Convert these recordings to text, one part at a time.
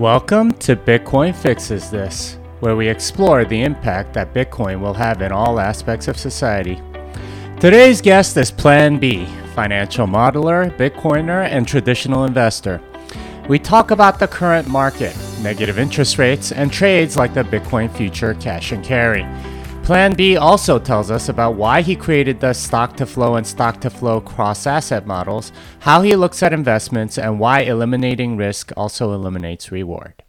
Welcome to Bitcoin Fixes This, where we explore the impact that Bitcoin will have in all aspects of society. Today's guest is Plan B, financial modeler, Bitcoiner, and traditional investor. We talk about the current market, negative interest rates, and trades like the Bitcoin future cash and carry. Plan B also tells us about why he created the stock to flow and stock to flow cross asset models, how he looks at investments, and why eliminating risk also eliminates reward.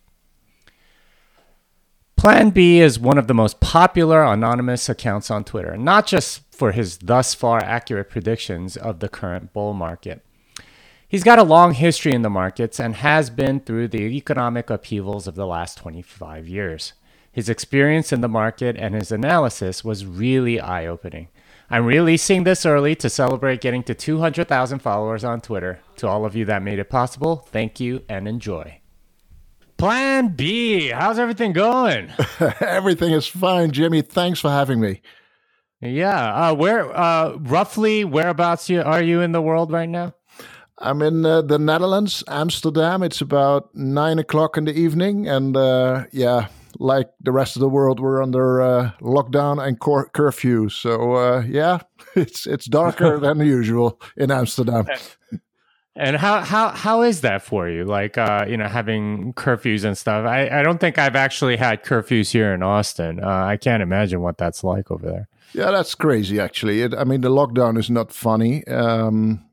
Plan B is one of the most popular anonymous accounts on Twitter, not just for his thus far accurate predictions of the current bull market. He's got a long history in the markets and has been through the economic upheavals of the last 25 years. His experience in the market and his analysis was really eye opening. I'm releasing this early to celebrate getting to 200,000 followers on Twitter. To all of you that made it possible, thank you and enjoy. Plan B, how's everything going? everything is fine, Jimmy. Thanks for having me. Yeah, uh, where uh, roughly whereabouts you, are you in the world right now? I'm in uh, the Netherlands, Amsterdam. It's about nine o'clock in the evening, and uh, yeah, like the rest of the world, we're under uh, lockdown and cor- curfew. So uh, yeah, it's it's darker than usual in Amsterdam. And how how how is that for you? Like uh, you know, having curfews and stuff. I, I don't think I've actually had curfews here in Austin. Uh, I can't imagine what that's like over there. Yeah, that's crazy. Actually, it, I mean, the lockdown is not funny. Um,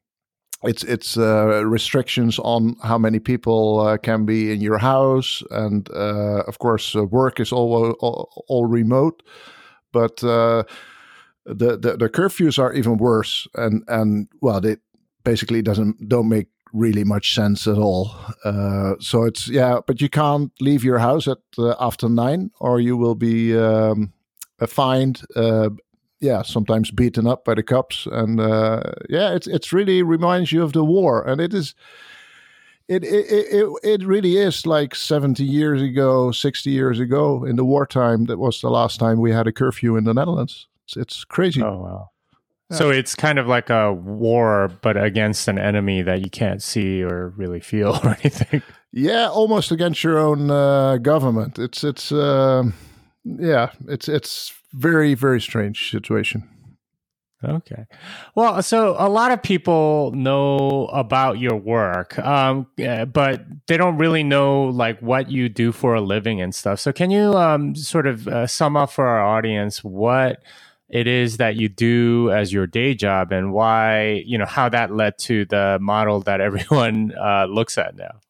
it's it's uh, restrictions on how many people uh, can be in your house, and uh, of course, uh, work is all all, all remote. But uh, the, the, the curfews are even worse, and and well, they basically doesn't don't make really much sense at all. Uh, so it's yeah, but you can't leave your house at after nine, or you will be um, fined yeah, sometimes beaten up by the cops, and uh, yeah, it's it's really reminds you of the war, and it is. It, it it it really is like 70 years ago 60 years ago in the wartime that was the last time we had a curfew in the netherlands. It's, it's crazy. Oh wow. Yeah. so it's kind of like a war but against an enemy that you can't see or really feel or anything. Yeah almost against your own uh, government. It's it's uh, yeah it's it's very very strange situation Okay. Well, so a lot of people know about your work, um, but they don't really know like what you do for a living and stuff. So, can you um, sort of uh, sum up for our audience what it is that you do as your day job and why, you know, how that led to the model that everyone uh, looks at now?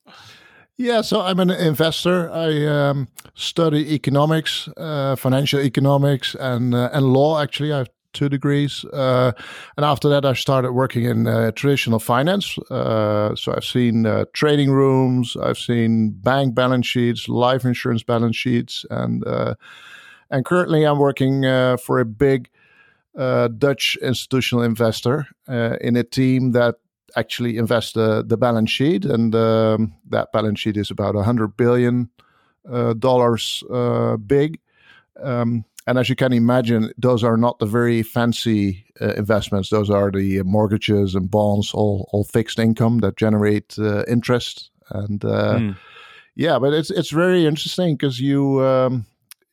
Yeah, so I'm an investor. I um, study economics, uh, financial economics, and uh, and law. Actually, I have two degrees. Uh, and after that, I started working in uh, traditional finance. Uh, so I've seen uh, trading rooms, I've seen bank balance sheets, life insurance balance sheets, and and currently I'm working for a big Dutch institutional investor in a team that actually invest the, the balance sheet, and um, that balance sheet is about a hundred billion uh, dollars uh, big. Um, and as you can imagine, those are not the very fancy uh, investments. Those are the mortgages and bonds, all all fixed income that generate uh, interest. And mm. yeah, but it's it's very interesting because you. Um,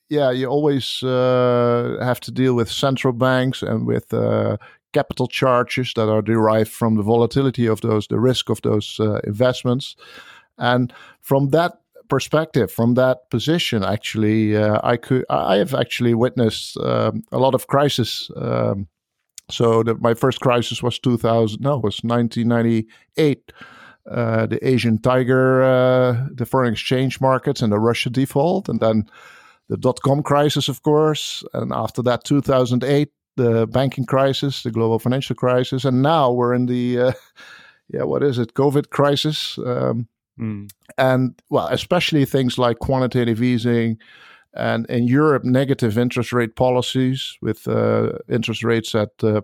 yeah, you always uh, have to deal with central banks and with uh, capital charges that are derived from the volatility of those, the risk of those uh, investments. And from that perspective, from that position, actually, uh, I could I have actually witnessed um, a lot of crisis. Um, so the, my first crisis was 2000. No, it was 1998. Uh, the Asian tiger, uh, the foreign exchange markets, and the Russia default, and then the dot com crisis, of course, and after that, 2008, the banking crisis, the global financial crisis, and now we're in the uh, yeah, what is it, COVID crisis, um, mm. and well, especially things like quantitative easing, and in Europe, negative interest rate policies with uh, interest rates at uh,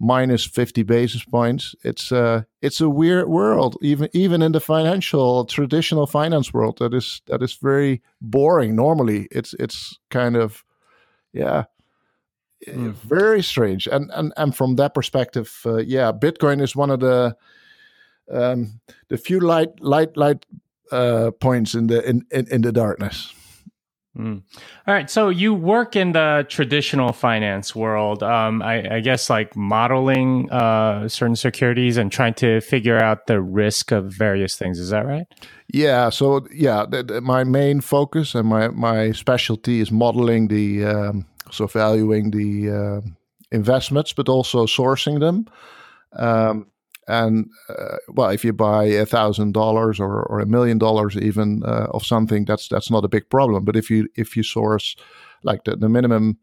minus 50 basis points. It's uh, it's a weird world, even even in the financial traditional finance world. That is that is very boring. Normally, it's it's kind of yeah mm. very strange. And and and from that perspective, uh, yeah, Bitcoin is one of the um, the few light light light uh, points in the in, in, in the darkness. Mm. All right. So you work in the traditional finance world. Um, I, I, guess like modeling uh, certain securities and trying to figure out the risk of various things. Is that right? Yeah. So yeah, the, the, my main focus and my my specialty is modeling the um, so valuing the uh, investments, but also sourcing them. Um, and uh, well, if you buy a thousand dollars or a million dollars even uh, of something, that's that's not a big problem. But if you if you source like the, the minimum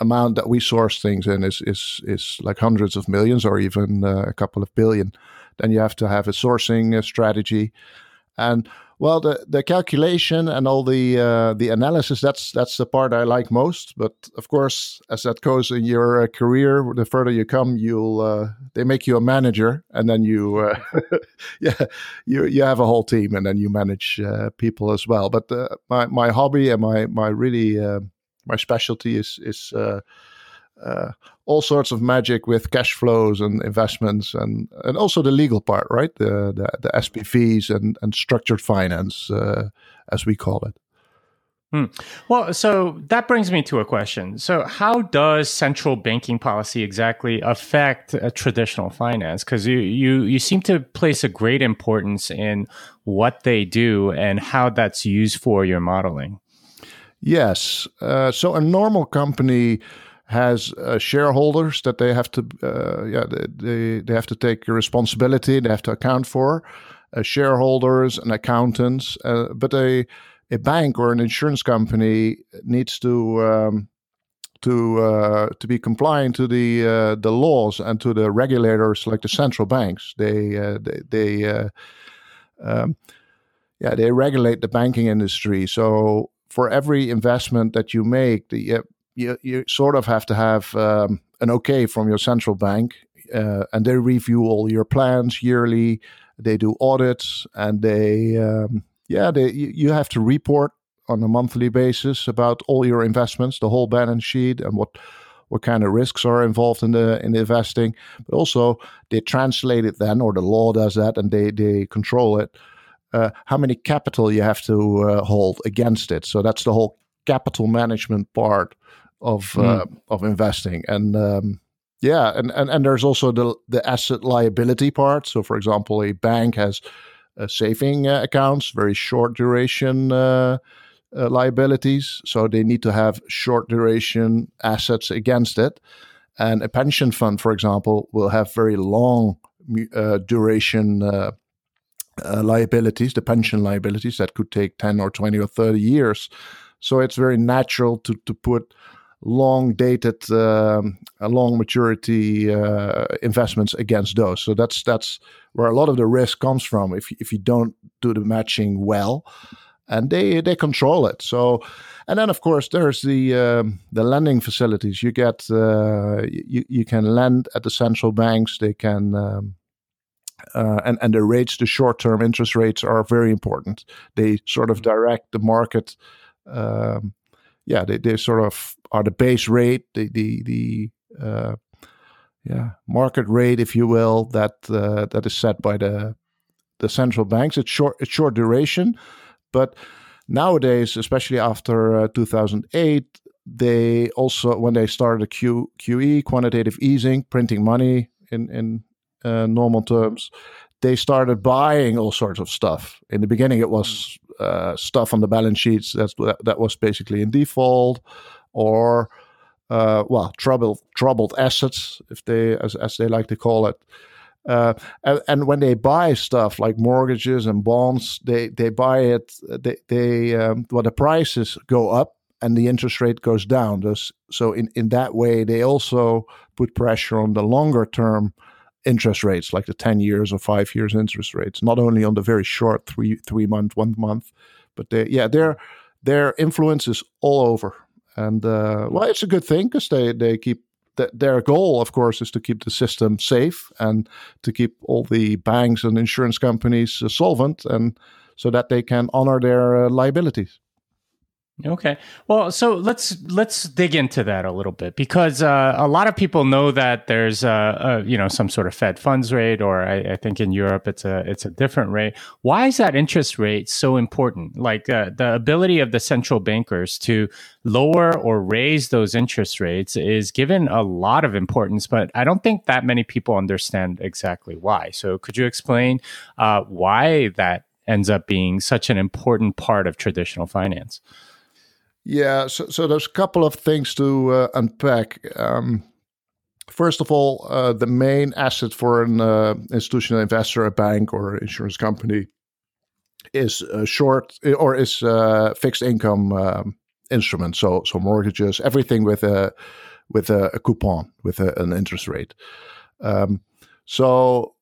amount that we source things in is is is like hundreds of millions or even uh, a couple of billion, then you have to have a sourcing uh, strategy. And well, the, the calculation and all the uh, the analysis that's that's the part I like most. But of course, as that goes in your uh, career, the further you come, you'll uh, they make you a manager, and then you uh, yeah you you have a whole team, and then you manage uh, people as well. But uh, my my hobby and my my really my specialty is is uh, all sorts of magic with cash flows and investments and and also the legal part, right? The the, the SPVs and and structured finance, uh, as we call it. Hmm. Well, so that brings me to a question. So, how does central banking policy exactly affect uh, traditional finance? Because you, you you seem to place a great importance in what they do and how that's used for your modeling. Yes. Uh, so, a normal company has uh, shareholders that they have to uh, yeah they, they have to take responsibility they have to account for uh, shareholders and accountants uh, but a a bank or an insurance company needs to um, to uh, to be compliant to the uh, the laws and to the regulators like the central banks. They they, they um, yeah they regulate the banking industry. So for every investment that you make the you, you sort of have to have um, an okay from your central bank, uh, and they review all your plans yearly. They do audits, and they um, yeah they you have to report on a monthly basis about all your investments, the whole balance sheet, and what what kind of risks are involved in the in the investing. But also they translate it then, or the law does that, and they they control it. Uh, how many capital you have to uh, hold against it. So that's the whole capital management part of mm. uh, of investing. And um, yeah and, and and there's also the the asset liability part. So for example a bank has uh, saving uh, accounts very short duration uh, uh, liabilities. So they need to have short duration assets against it. And a pension fund for example will have very long uh, duration liabilities the pension liabilities that could take 10 or 20 or 30 years. So it's very natural to to put long dated, um, long maturity uh, investments against those. So that's that's where a lot of the risk comes from. If if you don't do the matching well, and they they control it. So, and then of course there's the um, the lending facilities. You get uh, you you can lend at the central banks. They can. Um, uh, and and the rates, the short term interest rates are very important. They sort of direct the market um, yeah, they, they sort of are the base rate, the the the uh, yeah market rate, if you will, that uh, that is set by the the central banks. It's short it's short duration, but nowadays, especially after uh, 2008, they also when they started Q, QE quantitative easing, printing money in in uh, normal terms, they started buying all sorts of stuff. In the beginning, it was uh, stuff on the balance sheets that that was basically in default, or uh, well, troubled troubled assets, if they as as they like to call it. Uh, and, and, when they buy stuff like mortgages and bonds, they they buy it. They they um, well the prices go up and the interest rate goes down. so in in that way, they also put pressure on the longer term interest rates, like the 10 years or five years interest rates, not only on the very short three three month, one month, but they, yeah, their their influence is all over. And uh, well, it's a good thing because they they keep th- their goal, of course, is to keep the system safe and to keep all the banks and insurance companies uh, solvent, and so that they can honor their uh, liabilities. Okay. Well, so let's let's dig into that a little bit because uh, a lot of people know that there's a, a, you know some sort of Fed funds rate, or I, I, think in Europe it's a it's a different rate. Why is that interest rate so important? Like uh, the ability of the central bankers to lower or raise those interest rates is given a lot of importance, but I don't think that many people understand exactly why. So could you explain uh, why that ends up being such an important part of traditional finance? Yeah, so, so there's a couple of things to uh, unpack. Um, first of all, uh, the main asset for an uh, institutional investor, a bank or insurance company, is short or is uh, fixed income um, instrument. So so mortgages, everything with a with a, a coupon, with a, an interest rate. Um, so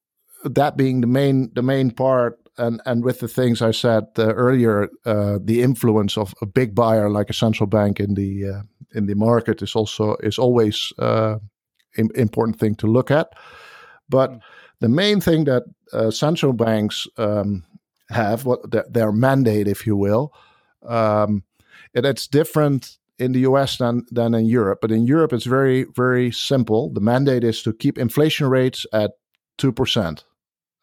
that being the main the main part and and with the things I said uh, earlier, uh, the influence of a big buyer like a central bank in the uh, in the market is also is always uh, Im- important thing to look at. But mm. the main thing that uh, central banks um, have, what their, their, mandate, if you will, um, and it's different in the US than than in Europe. But in Europe, it's very very simple. The mandate is to keep inflation rates at two percent,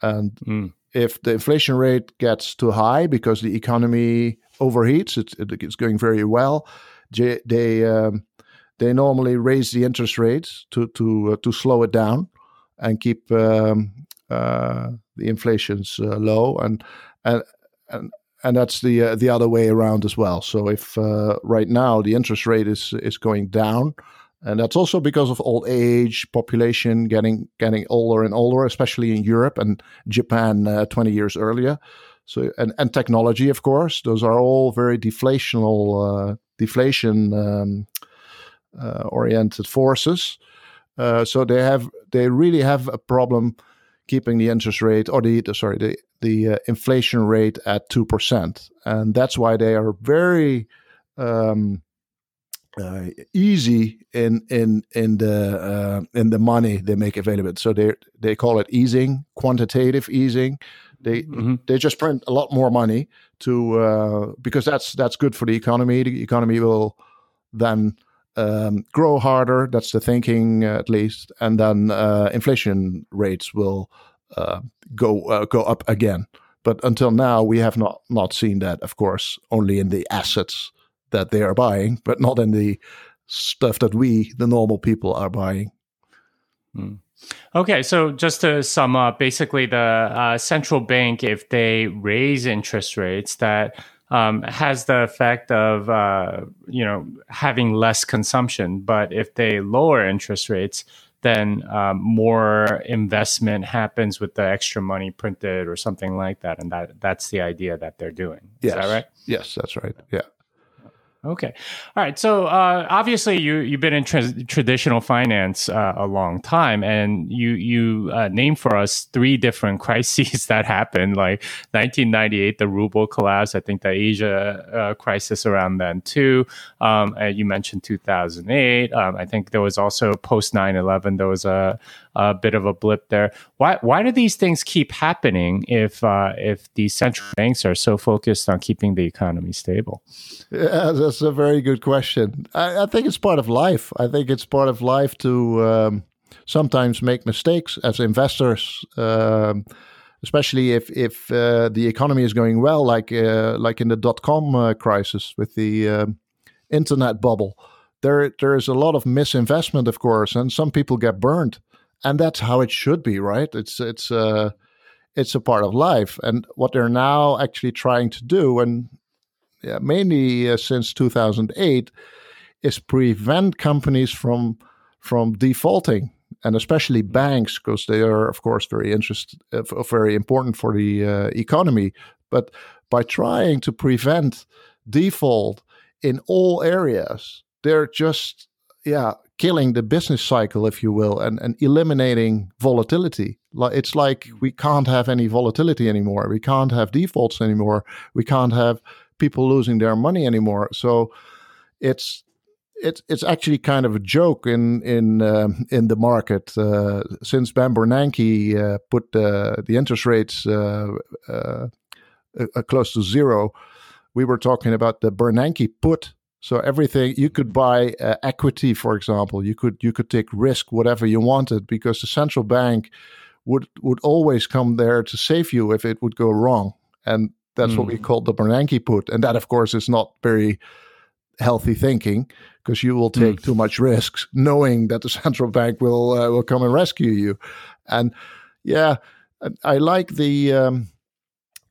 and mm if the inflation rate gets too high because the economy overheats, it, it, it's going very well. They they, um, they normally raise the interest rates to to uh, to slow it down and keep um, uh, the inflations uh, low and and and and that's the uh, the other way around as well. So if uh, right now the interest rate is is going down, and that's also because of old age, population getting getting older and older, especially in Europe and Japan uh, 20 years earlier. So and, and technology, of course, those are all very deflational, uh, deflation um, uh, oriented forces. Uh, so they have they really have a problem keeping the interest rate or the, the sorry the the uh, inflation rate at two percent, and that's why they are very um, uh, easy in in in the uh, in the money they make available. So they they call it easing, quantitative easing. They mm-hmm. they just print a lot more money to uh, because that's that's good for the economy. The economy will then um, grow harder. That's the thinking, uh, at least, and then uh, inflation rates will uh, go go up again. But until now, we have not not seen that. Of course, only in the assets that they are buying, but not in the stuff that we, the normal people, are buying. Hmm. Okay, so just to sum up, basically, the uh, central bank, if they raise interest rates, that um, has the effect of uh, you know having less consumption. But if they lower interest rates, then um, more investment happens with the extra money printed or something like that, and that that's the idea that they're doing. Is yes. that right? Yes, that's right. Yeah. Okay. All right. So uh, obviously, you you've been in tra- traditional finance uh, a long time, and you you uh, named for us three different crises that happened, like 1998, the ruble collapse. I think the Asia uh, crisis around then too. Um, you mentioned 2008. Um, I think there was also post 9/11. There was a a bit of a blip there. Why why do these things keep happening if uh, if these central banks are so focused on keeping the economy stable? Yeah, that's a very good question. I, I think it's part of life. I think it's part of life to um, sometimes make mistakes as investors. Um, especially if if uh, the economy is going well, like uh, like in the dot com uh, crisis with the um, internet bubble. There there is a lot of misinvestment, of course, and some people get burned and that's how it should be, right? It's it's uh, it's a part of life, and what they're now actually trying to do, and yeah, mainly uh, since 2008, is prevent companies from from defaulting, and especially banks, because they are, of course, very interested, uh, very important for the uh, economy. But by trying to prevent default in all areas, they're just yeah killing the business cycle, if you will, and, and eliminating volatility. It's like we can't have any volatility anymore. We can't have defaults anymore. We can't have people losing their money anymore. So it's it's it's actually kind of a joke in in uh, in the market uh, since Ben Bernanke uh, put the interest rates uh, uh, close to zero we were talking about the Bernanke put. So everything you could buy uh, equity, for example, you could you could take risk whatever you wanted because the central bank would would always come there to save you if it would go wrong, and that's mm. what we hmm. call the Bernanke put. And that, of course, is not very healthy thinking because you will take mm. too much risks knowing that the central bank will uh, will come and rescue you. And yeah, I like the um,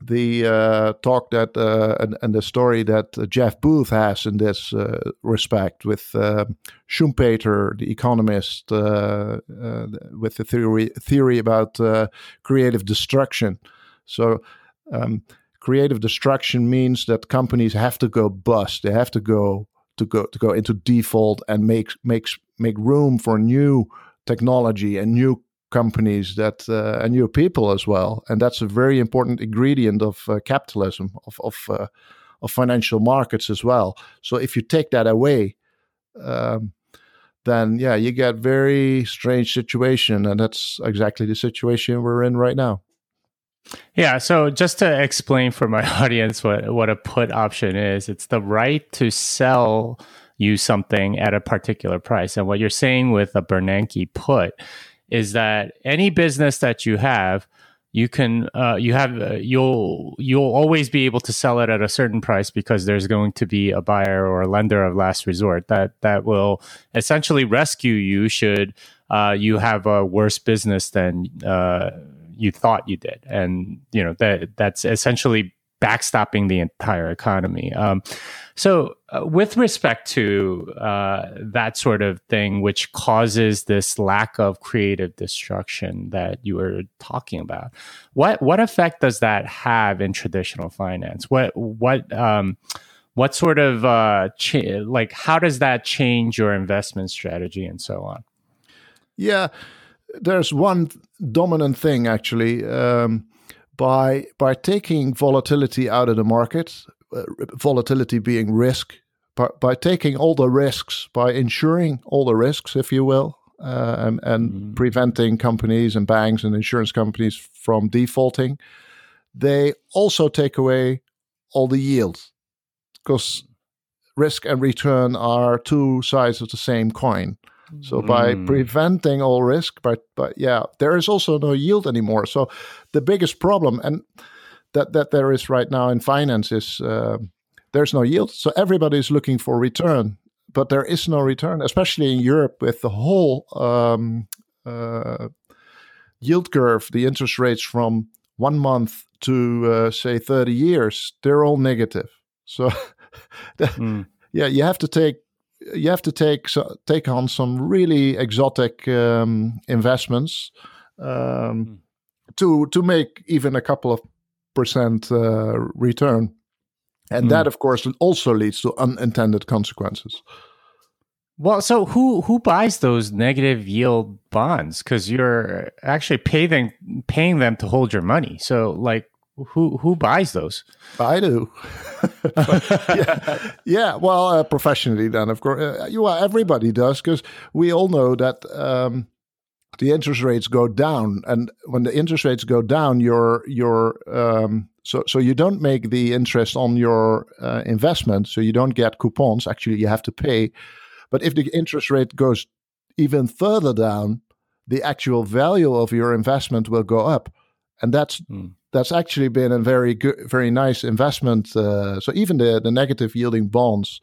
the uh, talk that uh, and, and, the story that uh, Jeff Booth has in this uh, respect with um, Schumpeter, the economist, uh, uh, with the theory theory about creative destruction. So. Um, creative destruction means that companies have to go bust. They have to go to go to go into default and make makes make room for new technology and new companies that uh, and your people as well. And that's a very important ingredient of uh, capitalism of of uh, of financial markets as well. So if you take that away. Um, then yeah, you get very strange situation, and that's exactly the situation we're in right now. Yeah, so just to explain for my audience what, what a put option is, it's the right to sell you something at a particular price. And what you're saying with a Bernanke put is that any business that you have, you can uh, you have uh, you'll you'll always be able to sell it at a certain price because there's going to be a buyer or a lender of last resort that that will essentially rescue you should uh, you have a worse business than uh, you thought you did, and you know that that's essentially backstopping the entire economy. Um, so, uh, with respect to uh, that sort of thing, which causes this lack of creative destruction that you were talking about, what what effect does that have in traditional finance? What what um, what sort of uh, cha- like how does that change your investment strategy and so on? Yeah, there's one dominant thing actually. Um, by by taking volatility out of the market, uh, volatility being risk, by, by taking all the risks, by insuring all the risks, if you will, uh, and, and mm-hmm. preventing companies and banks and insurance companies from defaulting, they also take away all the yield because risk and return are two sides of the same coin. So by mm. preventing all risk, but but yeah, there is also no yield anymore. So the biggest problem and that that there is right now in finance is uh, there's no yield. So everybody is looking for return, but there is no return, especially in Europe with the whole um, uh, yield curve, the interest rates from one month to uh, say 30 years, they're all negative. So mm. yeah, you have to take you have to take so, take on some really exotic um, investments um, mm. to to make even a couple of percent uh, return, and mm. that of course also leads to unintended consequences. Well, so who who buys those negative yield bonds? Because you're actually paying paying them to hold your money. So, like, who who buys those? I do. yeah, yeah, well, uh, professionally, then of course, uh, you well, everybody does because we all know that um, the interest rates go down, and when the interest rates go down, your your um, so so you don't make the interest on your uh, investment, so you don't get coupons. Actually, you have to pay. But if the interest rate goes even further down, the actual value of your investment will go up, and that's. Mm that's actually been a very good, very nice investment. Uh, so even the the negative yielding bonds,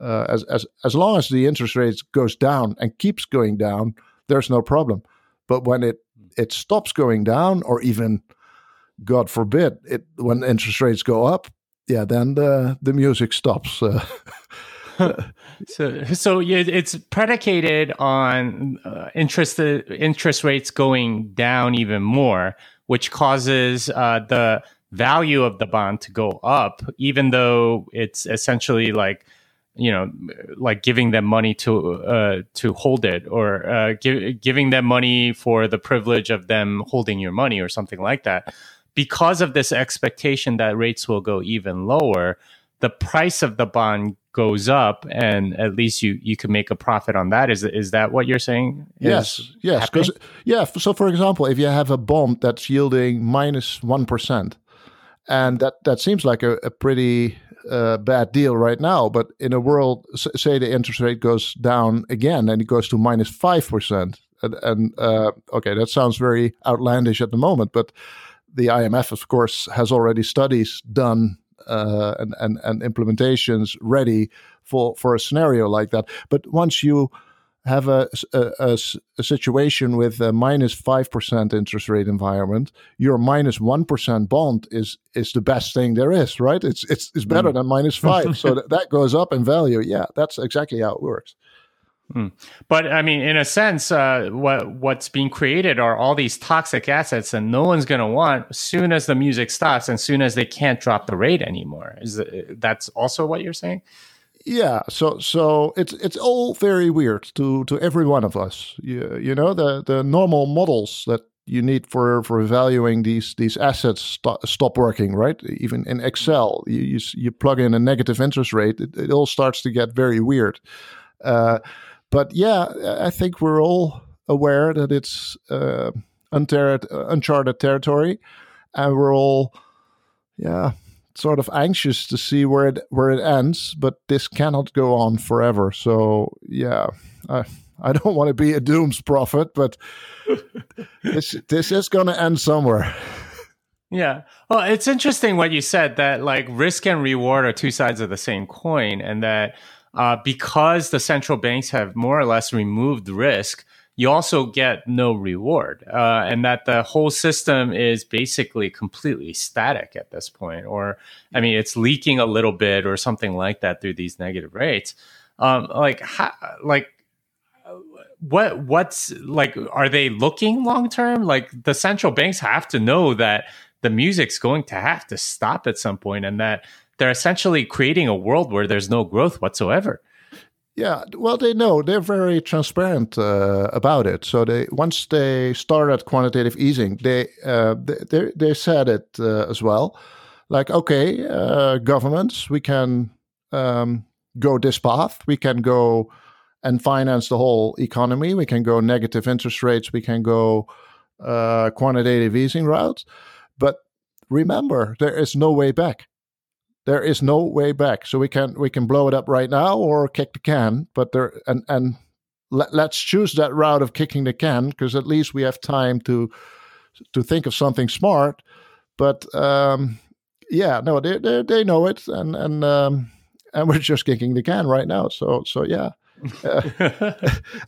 uh, as as as long as the interest rates goes down and keeps going down, there's no problem. But when it it stops going down, or even, God forbid, it when interest rates go up, yeah, then the the music stops. Uh, so so it's predicated on uh, interest interest rates going down even more which causes uh, the value of the bond to go up, even though it's essentially like you know like giving them money to uh, to hold it or uh, give, giving them money for the privilege of them holding your money or something like that. Because of this expectation that rates will go even lower the price of the bond goes up and at least you you can make a profit on that is is that what you're saying yes yes because yeah so for example if you have a bond that's yielding minus 1 and that that seems like a, a pretty a bad deal right now. But in a world, say the interest rate goes down again and it goes to minus minus five percent, and, and uh, okay, that sounds very outlandish at the moment, but the IMF, of course, has already studies done uh, and, and and implementations ready for for a scenario like that. But once you have a, a, a, situation with a minus 5% interest rate environment, your minus 1 bond is is the best thing there is, right? It's it's, it's better mm. than minus 5. so that, that goes up in value. Yeah, that's exactly how it works. Hmm. But I mean, in a sense, uh, what what's being created are all these toxic assets, and no one's going to want as soon as the music stops, and soon as they can't drop the rate anymore. Is that's also what you're saying? yeah so so it's it's all very weird to to every one of us you, you know the the normal models that you need for for valuing these these assets st- stop working right even in excel you, you, you plug in a negative interest rate it, it all starts to get very weird uh, but yeah i think we're all aware that it's uh, uncharted territory and we're all yeah sort of anxious to see where it where it ends, but this cannot go on forever. So yeah, I I don't want to be a dooms prophet, but this this is going to end somewhere. Yeah. Well, it's interesting what you said that like risk and reward are two sides of the same coin, and that uh, because the central banks have more or less removed risk, you also get no reward, uh, and that the whole system is basically completely static at this point, or I mean, it's leaking a little bit or something like that through these negative rates. Um, like, how, like, what what's like? Are they looking long term? Like, the central banks have to know that the music's going to have to stop at some point, and that they're essentially creating a world where there's no growth whatsoever. Yeah, well, they know they're very transparent uh, about it. So they once they started quantitative easing, they uh, they they said it uh, as well. Like, okay, uh, governments, we can um, go this path. We can go and finance the whole economy. We can go negative interest rates. We can go uh, quantitative easing routes. But remember, there is no way back there is no way back. So we can we can blow it up right now or kick the can. But there and and let, let's choose that route of kicking the can because at least we have time to to think of something smart. But um, yeah, no, they, they they know it, and and um, and we're just kicking the can right now. So so yeah. uh,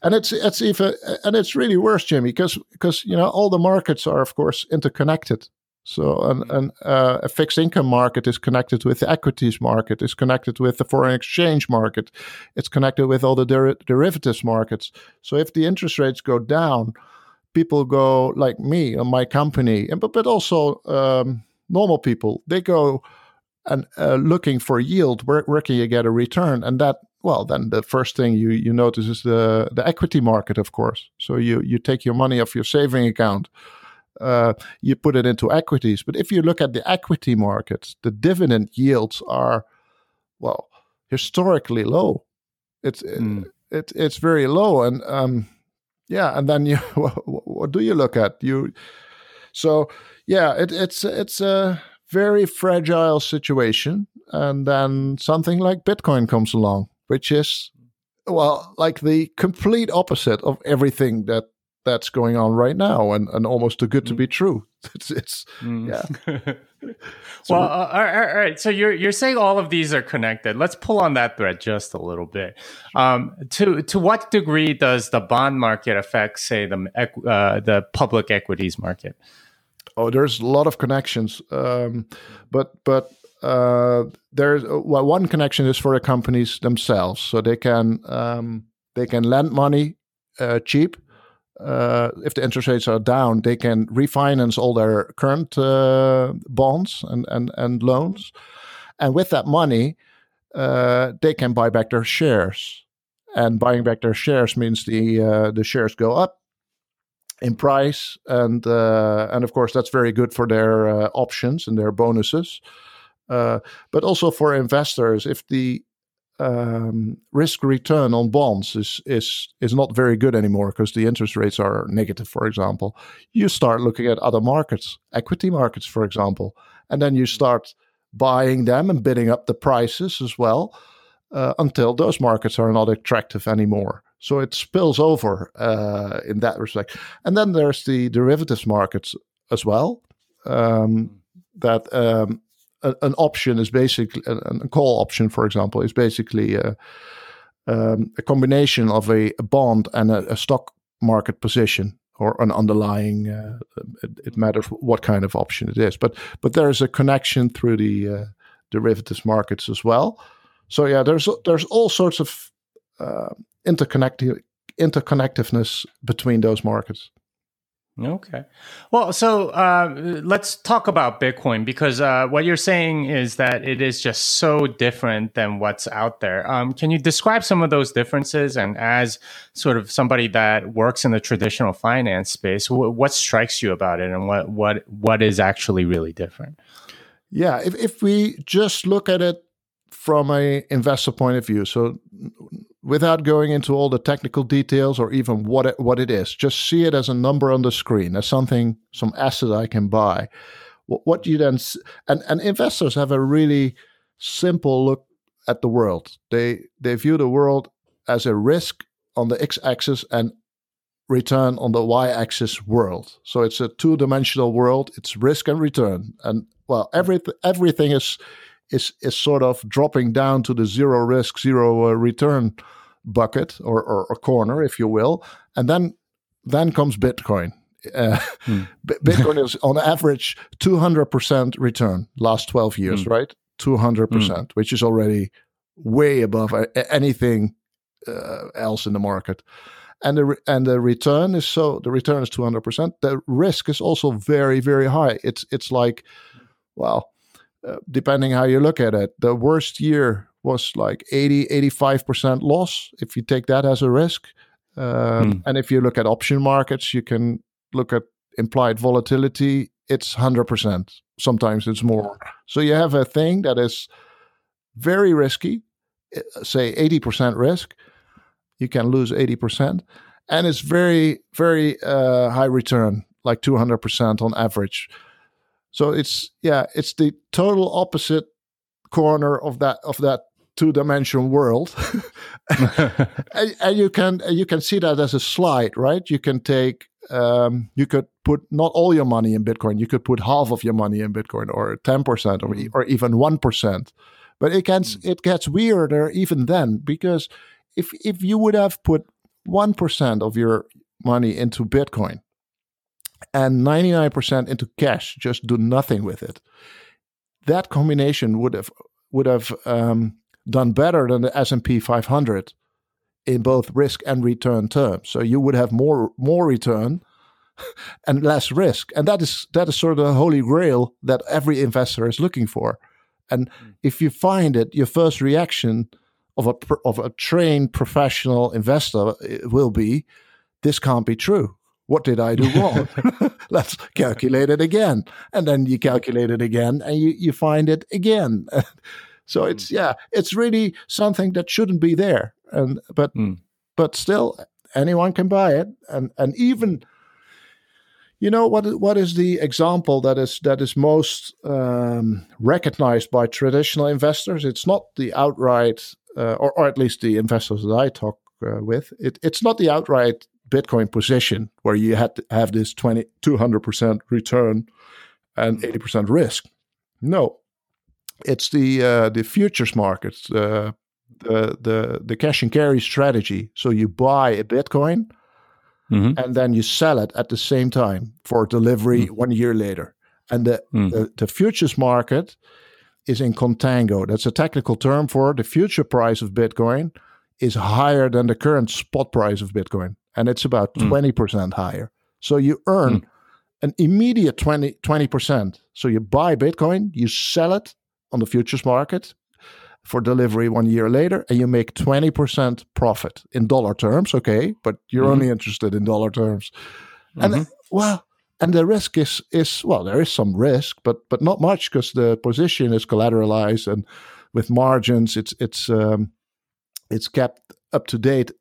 and it's it's even and it's really worse, Jimmy, because because you know all the markets are of course interconnected. So an, mm-hmm. an uh, a fixed income market is connected with the equities market, is connected with the foreign exchange market, it's connected with all the der- derivatives markets. So if the interest rates go down, people go like me and my company, and but but also um, normal people, they go and uh, looking for yield. Where, where can you get a return? And that well, then the first thing you you notice is the the equity market, of course. So you you take your money off your saving account uh, you put it into equities. But if you look at the equity markets, the dividend yields are, well, historically low. It's mm. it, it's very low, and um, yeah, and then you what, what do you look at? You so yeah, it, it's it's a very fragile situation, and then something like Bitcoin comes along, which is well, like the complete opposite of everything that that's going on right now and, and almost too good to be mm. true. It's, it's mm. yeah. so well, uh, all, right, all right. So you're you're saying all of these are connected. Let's pull on that thread just a little bit. Um, to to what degree does the bond market affect, say, the uh, the public equities market? Oh, there's a lot of connections, um, but but uh, there's well, one connection is for the companies themselves, so they can um, they can lend money uh, cheap uh, if the interest rates are down, they can refinance all their current uh, bonds and, and, and loans. And with that money, uh, they can buy back their shares. And buying back their shares means the uh, the shares go up in price, and uh, and of course that's very good for their uh, options and their bonuses. but also for investors, if the um, risk return on bonds is is is not very good anymore because the interest rates are negative, for example. You start looking at other markets, equity markets, for example, and then you start buying them and bidding up the prices as well uh, until those markets are not attractive anymore. So it spills over uh, in that respect. And then there's the derivatives markets as well. Um, that um, a, an option is basically a, a, call option, for example, is basically a, um, a combination of a, bond and a, stock market position or an underlying. Uh, it, it, matters what kind of option it is, but but there is a connection through the uh, derivatives markets as well. So yeah, there's there's all sorts of uh, interconnected interconnectiveness between those markets. Okay. Well, so uh, let's talk about Bitcoin because uh, what you're saying is that it is just so different than what's out there. Um, can you describe some of those differences? And as sort of somebody that works in the traditional finance space, wh- what strikes you about it, and what what what is actually really different? Yeah, if if we just look at it from a investor point of view, so without going into all the technical details or even what it, what it is. Just see it as a number on the screen, as something, some asset I can buy. What, what you then and and investors have a really simple look at the world. They they view the world as a risk on the x-axis and return on the y-axis world. So it's a two-dimensional world. It's risk and return, and well, everything everything is is is sort of dropping down to the zero risk, zero uh, return bucket or, or, or, corner, if you will, and then then comes Bitcoin. Uh, hmm. Bitcoin is on average 200% return last 12 years, hmm. right? 200%, hmm. which is already way above anything uh, else in the market. And the and the return is so the return is 200%. The risk is also very very high. It's it's like well, uh, depending how you look at it, the worst year was like 80, 85% loss if you take that as a risk. Um, mm. And if you look at option markets, you can look at implied volatility, it's 100%. Sometimes it's more. So you have a thing that is very risky, eh, say 80% risk. You can lose 80%. And it's very, very uh, high return, like 200% on average. So it's yeah, it's the total opposite corner of that of that two dimension world, and, and, you can you can see that as a slide, right? You can take um, you could put not all your money in Bitcoin. You could put half of your money in Bitcoin, or ten percent, or mm. or even one percent. But it gets mm. it gets weirder even then because if if you would have put one percent of your money into Bitcoin, and 99% into cash, just do nothing with it. That combination would have would have um, done better than the S&P 500 in both risk and return terms. So you would have more more return and less risk, and that is that is sort of the holy grail that every investor is looking for. And mm. if you find it, your first reaction of a of a trained professional investor will be, "This can't be true." What did I do wrong? Let's calculate it again. And then you calculate it again and you, you find it again. so it's, hmm. yeah, it's really something that shouldn't be there. And, but, mm. but still, anyone can buy it. And, and even, you know what? What is the example that is that is most um, recognized by traditional investors? It's not the outright, uh, or, or at least the investors that I talk uh, with. It, it's not the outright Bitcoin position where you had to have this 20, 200% return and 80% risk. No, it's the uh, the futures markets, uh, the the the cash and carry strategy. So you buy a Bitcoin mm-hmm. and then you sell it at the same time for delivery mm-hmm. one year later. And the, mm. the the futures market is in contango. That's a technical term for the future price of Bitcoin is higher than the current spot price of Bitcoin and it's about mm. 20% higher. So you earn mm. an immediate 20, 20%. So you buy Bitcoin, you sell it on the futures market for delivery one year later, and you make 20% profit in dollar terms. Okay, but you're mm-hmm. only interested in dollar terms. Mm-hmm. And well, and the risk is is well, there is some risk, but but not much because the position is collateralized and with margins, it's it's um, it's kept up to date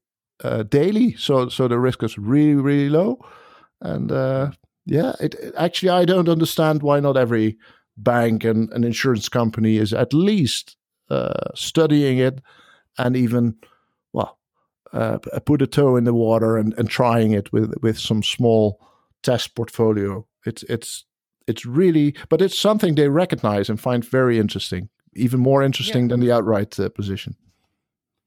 uh, daily, so so the risk is really really low. And uh, yeah, it, it, actually I don't understand why not every bank and an insurance company is at least uh, studying it and even well uh, put a toe in the water and, and trying it with with some small test portfolio. It's it's it's really, but it's something they recognize and find very interesting, even more interesting yeah. than the outright uh, position.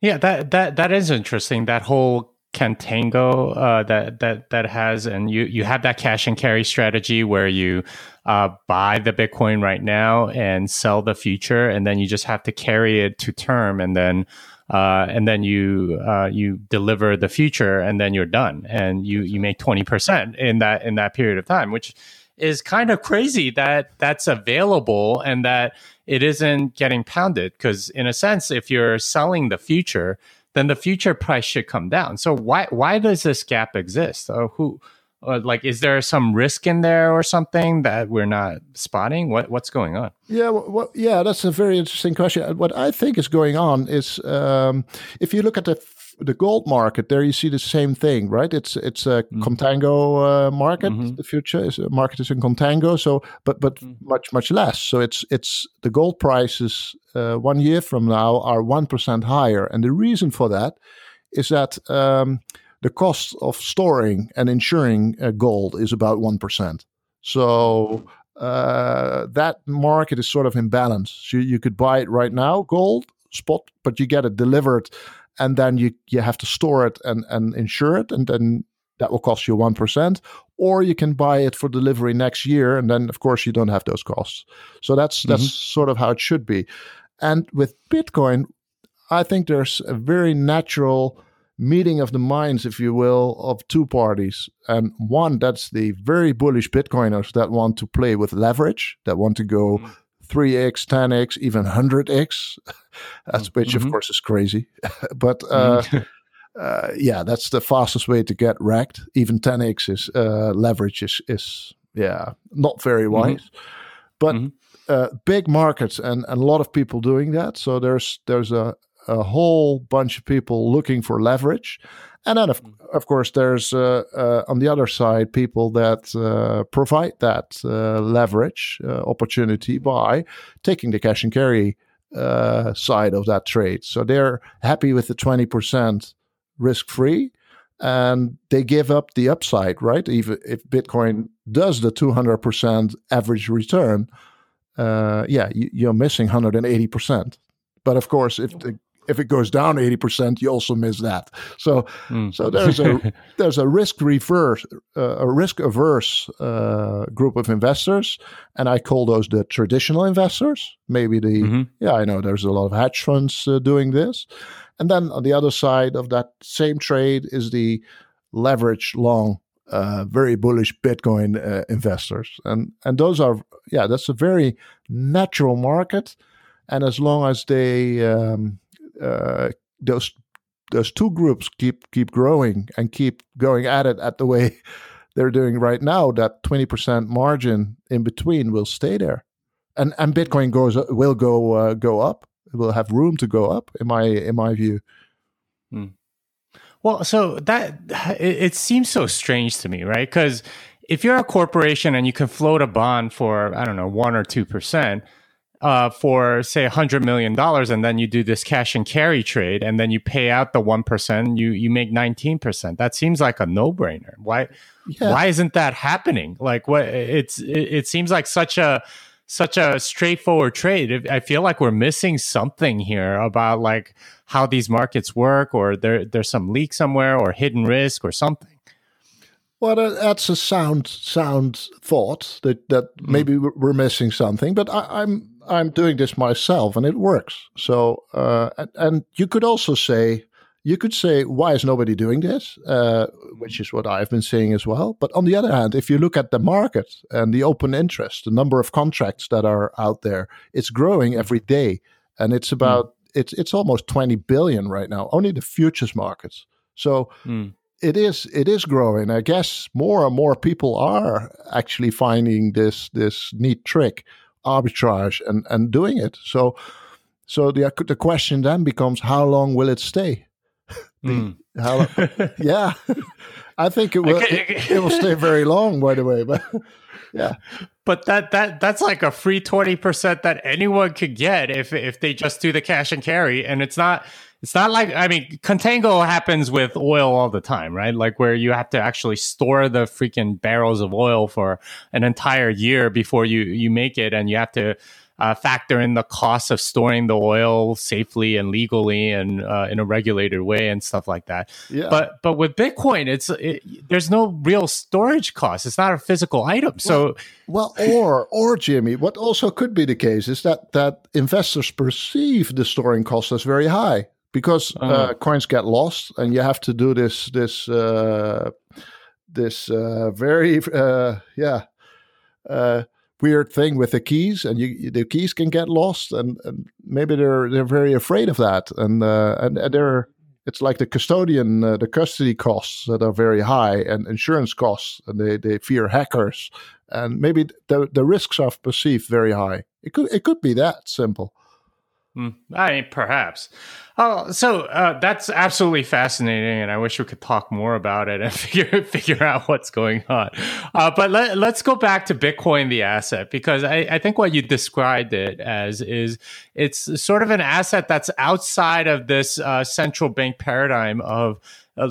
Yeah, that that that is interesting. That whole contango uh, that that that has, and you you have that cash and carry strategy where you uh, buy the Bitcoin right now and sell the future, and then you just have to carry it to term, and then uh, and then you uh, you deliver the future, and then you're done, and you you make twenty percent in that in that period of time, which is kind of crazy that that's available and that it isn't getting pounded. Because in a sense, if you're selling the future, then the future price should come down. So why why does this gap exist? Uh, who uh, like is there some risk in there or something that we're not spotting? What what's going on? Yeah, well, yeah, that's a very interesting question. What I think is going on is um, if you look at the the gold market, there you see the same thing, right? It's it's a mm-hmm. contango uh, market. Mm-hmm. The future is market is in contango, so but but mm-hmm. much much less. So it's it's the gold prices uh, one year from now are one percent higher, and the reason for that is that um, the cost of storing and insuring uh, gold is about one percent. So uh, that market is sort of in balance. So you could buy it right now, gold spot, but you get it delivered and then you you have to store it and and insure it, and then that will cost you one percent. Or you can buy it for delivery next year, and then of course you don't have those costs. So that's that's mm-hmm. sort of how it should be. And with Bitcoin, I think there's a very natural meeting of the minds, if you will, of two parties. And one, that's the very bullish Bitcoiners that want to play with leverage, that want to go mm-hmm. 3x, 10x, even 100x. That's which mm-hmm. of course is crazy, but uh, mm-hmm. uh, yeah, that's the fastest way to get wrecked. Even 10x is uh, leverage is is yeah not very mm-hmm. wise, mm-hmm. but uh, big markets and, and a lot of people doing that. So there's there's a a whole bunch of people looking for leverage. And then, of, mm-hmm. of course, there's uh, uh, on the other side people that uh, provide that uh, leverage opportunity by taking the cash and carry uh, side of that trade. So they're happy with the 20% risk free and they give up the upside, right? Even if Bitcoin does the 200% average return, uh, yeah, you, are missing 180%. But of course, if the if it goes down 80%, you also miss that. So, mm. so there's a there's a risk reverse, uh, a risk averse uh, group of investors, and I call those the traditional investors. Maybe the mm-hmm. yeah, I know there's a lot of hedge funds uh, doing this, and then on the other side of that same trade is the leverage long. Uh, very bullish Bitcoin uh, investors, and and those are yeah, that's a very natural market, and as long as they um, those those two groups keep keep growing and keep going at it at the way they're doing right now, that twenty percent margin in between will stay there, and and Bitcoin goes will go uh, go up. It will have room to go up in my in my view. Hmm. Well, so that it, it seems so strange to me, right? Because if you're a corporation and you can float a bond for I don't know one or two percent uh, for say $100 million and then you do this cash and carry trade and then you pay out the 1% you you make 19% that seems like a no-brainer why yeah. why isn't that happening like what it's it, it, seems like such a such a straightforward trade i feel like we're missing something here about like how these markets work or there there's some leak somewhere or hidden risk or something well, that's a sound sound thought that that mm. maybe we're missing something. But I, am I'm doing this myself and it works. So, uh, and, and, you could also say, you could say, why is nobody doing this? Uh, which is what I've been saying as well. But on the other hand, if you look at the market and the open interest, the number of contracts that are out there, it's growing every day. And it's hmm. about, mm. it's, it's almost 20 billion right now, only the futures markets. So, mm it is it is growing. I guess more and more people are actually finding this this neat trick arbitrage and and doing it. So so the the question then becomes how long will it stay? mm. how, yeah, I think it will. It, it, will stay very long. By the way, but yeah. But that that that's like a free twenty percent that anyone could get if if they just do the cash and carry, and it's not it's not like I mean, contango happens with oil all the time, right? Like where you have to actually store the freaking barrels of oil for an entire year before you you make it, and you have to uh, factor in the cost of storing the oil safely and legally and uh, in a regulated way and stuff like that. Yeah. But but with Bitcoin, it's it, there's no real storage cost. It's not a physical item. So well, well, or or Jimmy, what also could be the case is that that investors perceive the storing cost as very high because uh, uh, coins get lost and you have to do this this uh, this uh, very uh, yeah uh, weird thing with the keys and you, the keys can get lost and, and, maybe they're they're very afraid of that and and, and they're it's like the custodian the custody costs that are very high and insurance costs and they, they fear hackers and maybe the the risks are perceived very high. It could it could be that simple I mean, perhaps. Oh, so uh, that's absolutely fascinating, and I wish we could talk more about it and figure figure out what's going on. Uh, but let, us go back to Bitcoin, the asset, because I, I, think what you described it as is it's sort of an asset that's outside of this uh, central bank paradigm of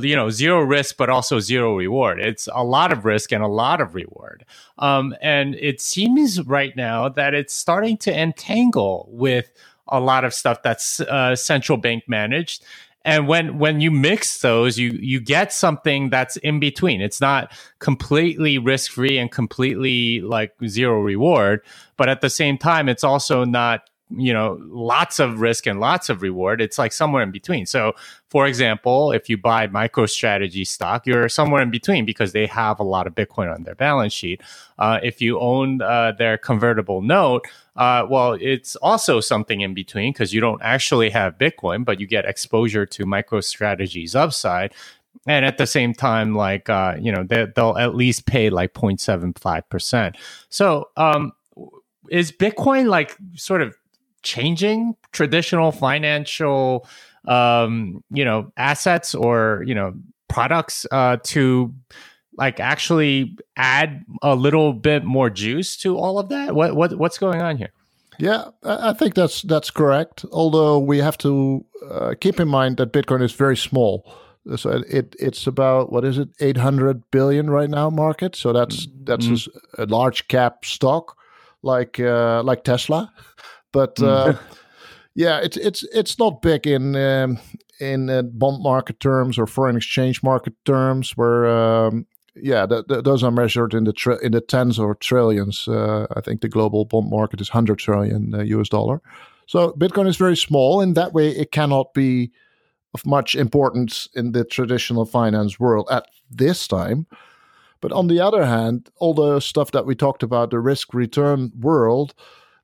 you know zero risk but also zero reward it's a lot of risk and a lot of reward um, and it seems right now that it's starting to entangle with a lot of stuff that's uh, central bank managed. And when when you mix those you you get something that's in between. It's not completely risk free and completely like zero reward but at the same time it's also not you know lots of risk and lots of reward. It's like somewhere in between. So for example if you buy microstrategy stock you're somewhere in between because they have a lot of bitcoin on their balance sheet. Uh, if you own uh, their convertible note uh, well it's also something in between because you don't actually have bitcoin but you get exposure to microstrategy's upside. And at the same time like uh, you know they, will at least pay like 0.75% so um, is bitcoin like sort of changing traditional financial um, you know assets or you know products uh, to like actually add a little bit more juice to all of that? What, what what's going on here? Yeah i think that's that's correct. Although we have to uh, keep in mind that bitcoin is very small. So it it's about what is it? 800 billion right now market. So that's that's mm-hmm. a, a, large cap stock like uh, like tesla but mm. uh, yeah, it's it's it's not big in um, in uh, bond market terms or foreign exchange market terms, where um, yeah, th- th- those are measured in the tri- in the tens or trillions. Uh, I think the global bond market is hundred trillion US uh, dollar. So Bitcoin is very small in that way. It cannot be of much importance in the traditional finance world at this time. But on the other hand, all the stuff that we talked about, the risk return world,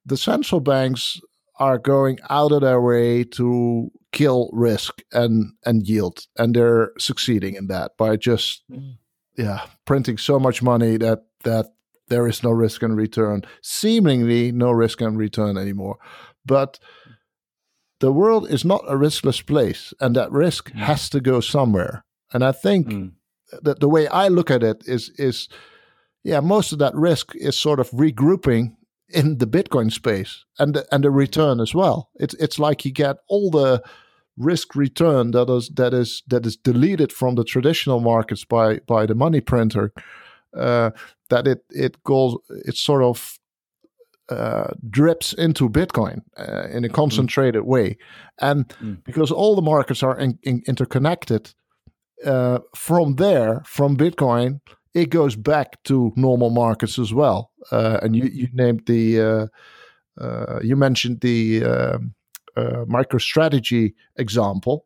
the central banks are going out of their way to kill risk and and yield and they're succeeding in that by just mm. yeah printing so much money that that there is no risk and return seemingly no risk and return anymore but the world is not a riskless place and that risk mm. has to go somewhere and i think mm. that the way i look at it is is yeah most of that risk is sort of regrouping in the Bitcoin space and the, and the return as well. It's it's like you get all the risk return that is that is that is deleted from the traditional markets by by the money printer. Uh, that it it goes it sort of uh, drips into Bitcoin uh, in a concentrated mm. way, and mm. because all the markets are in, in interconnected, uh, from there from Bitcoin it goes back to normal markets as well. Uh, and you, you named the, uh, uh, you mentioned the um, uh, MicroStrategy example.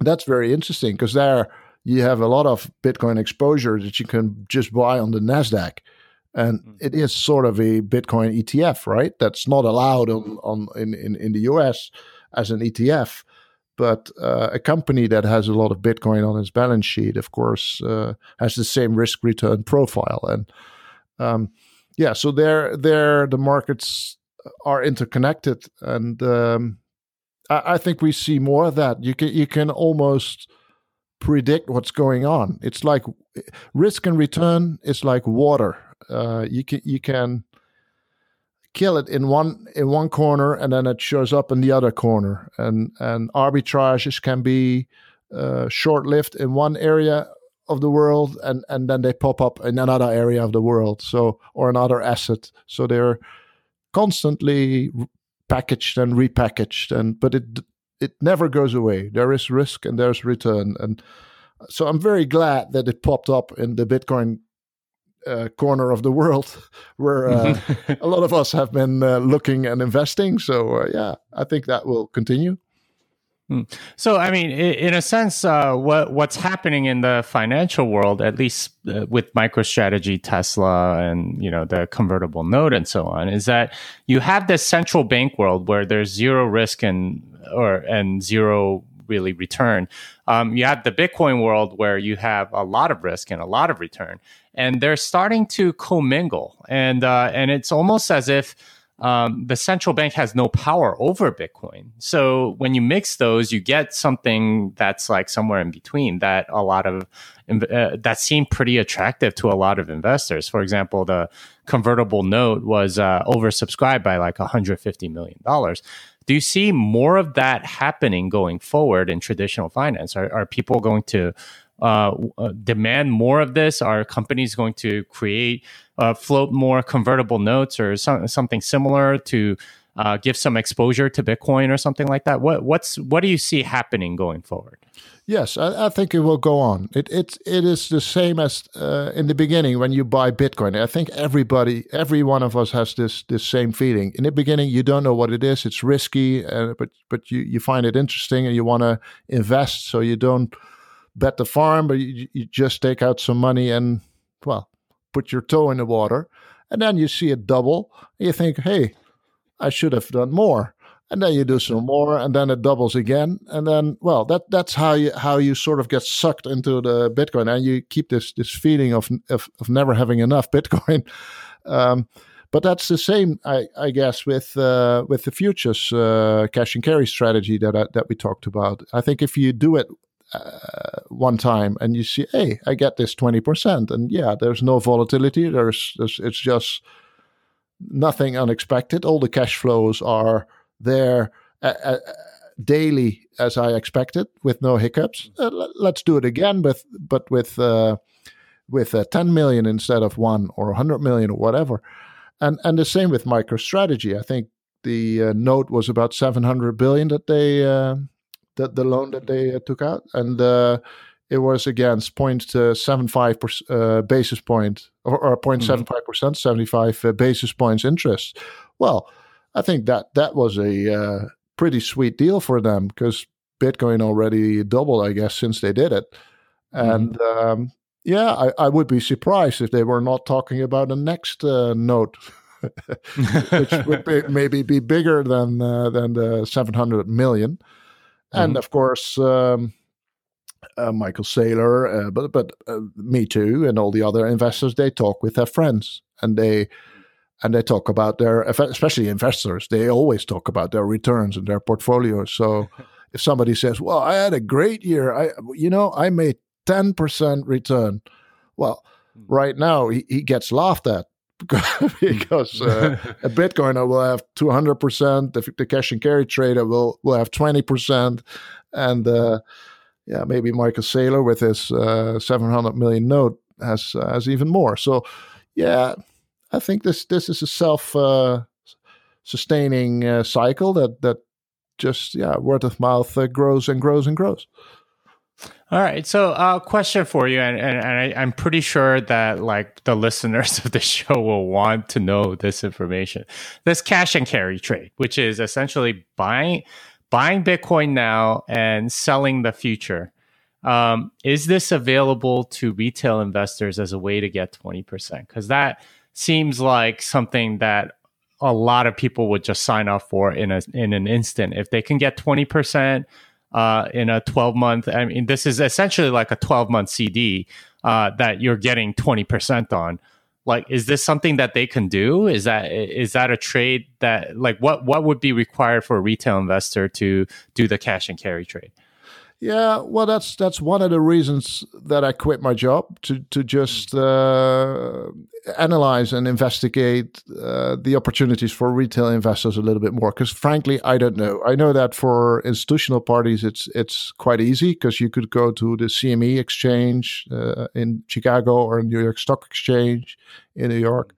That's very interesting because there you have a lot of Bitcoin exposure that you can just buy on the NASDAQ. And mm-hmm. it is sort of a Bitcoin ETF, right? That's not allowed on, on in, in, in the US as an ETF. But uh, a company that has a lot of Bitcoin on its balance sheet, of course, uh, has the same risk return profile. And um, yeah, so there, there the markets are interconnected, and um, I, I, think we see more of that. You can you can almost predict what's going on. It's like risk and return is like water. Uh, you can you can kill it in one in one corner and then it shows up in the other corner and and arbitrages can be uh, short lived in one area of the world and and then they pop up in another area of the world so or another asset. So they're constantly packaged and repackaged and but it it never goes away. There is risk and there's return and so i'm very glad that it popped up in the bitcoin uh, corner of the world where uh, a lot of us have been uh, looking and investing. So uh, yeah i think that will continue. So, I mean, in a sense, uh, what what's happening in the financial world, at least uh, with MicroStrategy, Tesla, and you know the convertible note and so on, is that you have this central bank world where there's zero risk and or and zero really return. Um, you have the Bitcoin world where you have a lot of risk and a lot of return, and they're starting to commingle, and uh, and it's almost as if um, the central bank has no power over Bitcoin. So when you mix those, you get something that's like somewhere in between that a lot of uh, that seemed pretty attractive to a lot of investors. For example, the convertible note was uh, oversubscribed by like 150 million dollars. Do you see more of that happening going forward in traditional finance? Are, are people going to uh, uh, demand more of this? Are companies going to create, uh, float more convertible notes or some, something similar to uh, give some exposure to Bitcoin or something like that? What what's what do you see happening going forward? Yes, I, I think it will go on. It it it is the same as uh, in the beginning when you buy Bitcoin. I think everybody, every one of us has this this same feeling. In the beginning, you don't know what it is. It's risky, uh, but but you you find it interesting and you want to invest, so you don't bet the farm, but you, you just take out some money and, well, put your toe in the water. And then you see it double. And you think, hey, I should have done more. And then you do some more, and then it doubles again. And then, well, that that's how you how you sort of get sucked into the Bitcoin, and you keep this this feeling of of, of never having enough Bitcoin. Um, but that's the same, I, I guess, with uh, with the futures uh, cash and carry strategy that I, that we talked about. I think if you do it uh, one time and you see, hey, I get this 20%. And yeah, there's no volatility. There's, there's it's just nothing unexpected. All the cash flows are there uh, uh, daily as I expected with no hiccups. Uh, let's do it again, with, but with, uh, with uh, 10 million instead of one or 100 million or whatever. And, and the same with MicroStrategy. I think the note was about 700 billion that they the, the loan that they uh, took out, and uh, it was against 0.75 uh, basis point or, or 0.75 mm-hmm. percent, 75 uh, basis points interest. Well, I think that that was a uh, pretty sweet deal for them because Bitcoin already doubled, I guess, since they did it, mm-hmm. and. Um, yeah, I, I, would be surprised if they were not talking about the next uh, note, which would be, maybe be bigger than uh, than the 700 million and mm-hmm. of course um, uh, Michael Saylor, uh, but but uh, me too, and all the other investors. They talk with their friends, and they and they talk about their, especially investors. They always talk about their returns and their portfolios. So if somebody says, "Well, I had a great year. I, you know, I made ten percent return," well, hmm. right now he, he gets laughed at because uh, a Bitcoiner will have 200%, the, the cash and carry trader will, will have 20%, and uh, yeah, maybe Michael Saylor with his uh, 700 million note has uh, has even more. So, yeah, I think this this is a self uh, sustaining uh, cycle that that just yeah word of mouth grows and grows and grows. All right. So, uh, question for you, and, and, and I, am pretty sure that like the listeners of the show will want to know this information. This cash and carry trade, which is essentially buying buying Bitcoin now and selling the future. Um, is this available to retail investors as a way to get 20%? Because that seems like something that a lot of people would just sign up for in a in an instant. If they can get 20%, uh, in a 12 month. I mean, this is essentially like a 12 month CD uh, that you're getting 20% on. Like, is this something that they can do? Is that is that a trade that like what what would be required for a retail investor to do the cash and carry trade? Yeah, well, that's that's one of the reasons that I quit my job to to just uh, analyze and investigate uh, the opportunities for retail investors a little bit more. Because frankly, I don't know. I know that for institutional parties, it's it's quite easy because you could go to the CME exchange uh, in Chicago or New York Stock Exchange in New York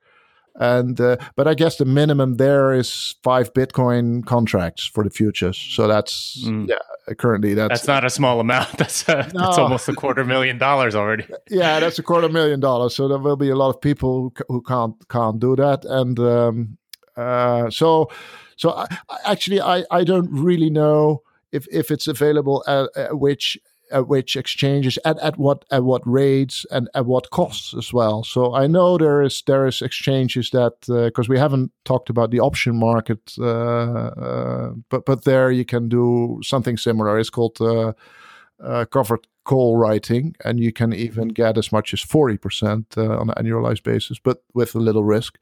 and uh, but I guess the minimum there is five Bitcoin contracts for the futures. So that's mm. yeah. Currently, that's that's not a small amount. That's a, no. that's almost a quarter million dollars already. Yeah, that's a quarter million dollars. So there will be a lot of people who can't can't do that, and um, uh, so so I, actually, I I don't really know if if it's available at which at which exchanges at, at what at what rates and at what costs as well. So I know there is there is exchanges that because uh, we haven't talked about the option market, uh, uh, but but there you can do something similar. It's called uh, uh, covered call writing, and you can even get as much as forty percent uh, on an annualized basis, but with a little risk.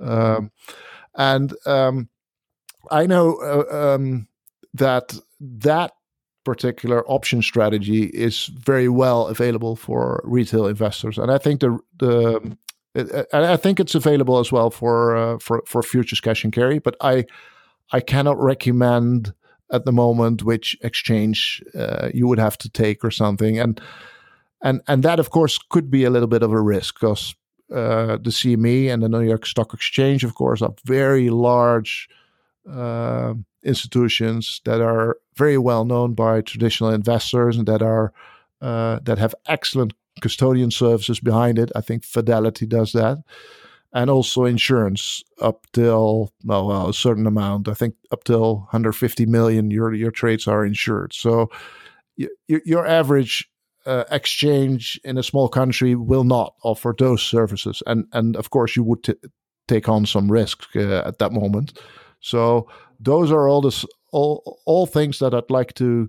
Um, and um, I know um, that that particular option strategy is very well available for retail investors, and I think the the and I think it's available as well for uh, for for futures cash and carry. But I I cannot recommend at the moment which exchange uh, you would have to take or something, and and and that of course could be a little bit of a risk because uh, the CME and the New York Stock Exchange, of course, are very large uh, institutions that are very well known by traditional investors and that are uh, that have excellent custodian services behind it. I think Fidelity does that, and also insurance up till well, a certain amount. I think up till 150 million, your your trades are insured. So y- your average uh, exchange in a small country will not offer those services, and and of course you would t- take on some risk uh, at that moment. So those are all the all all things that I'd like to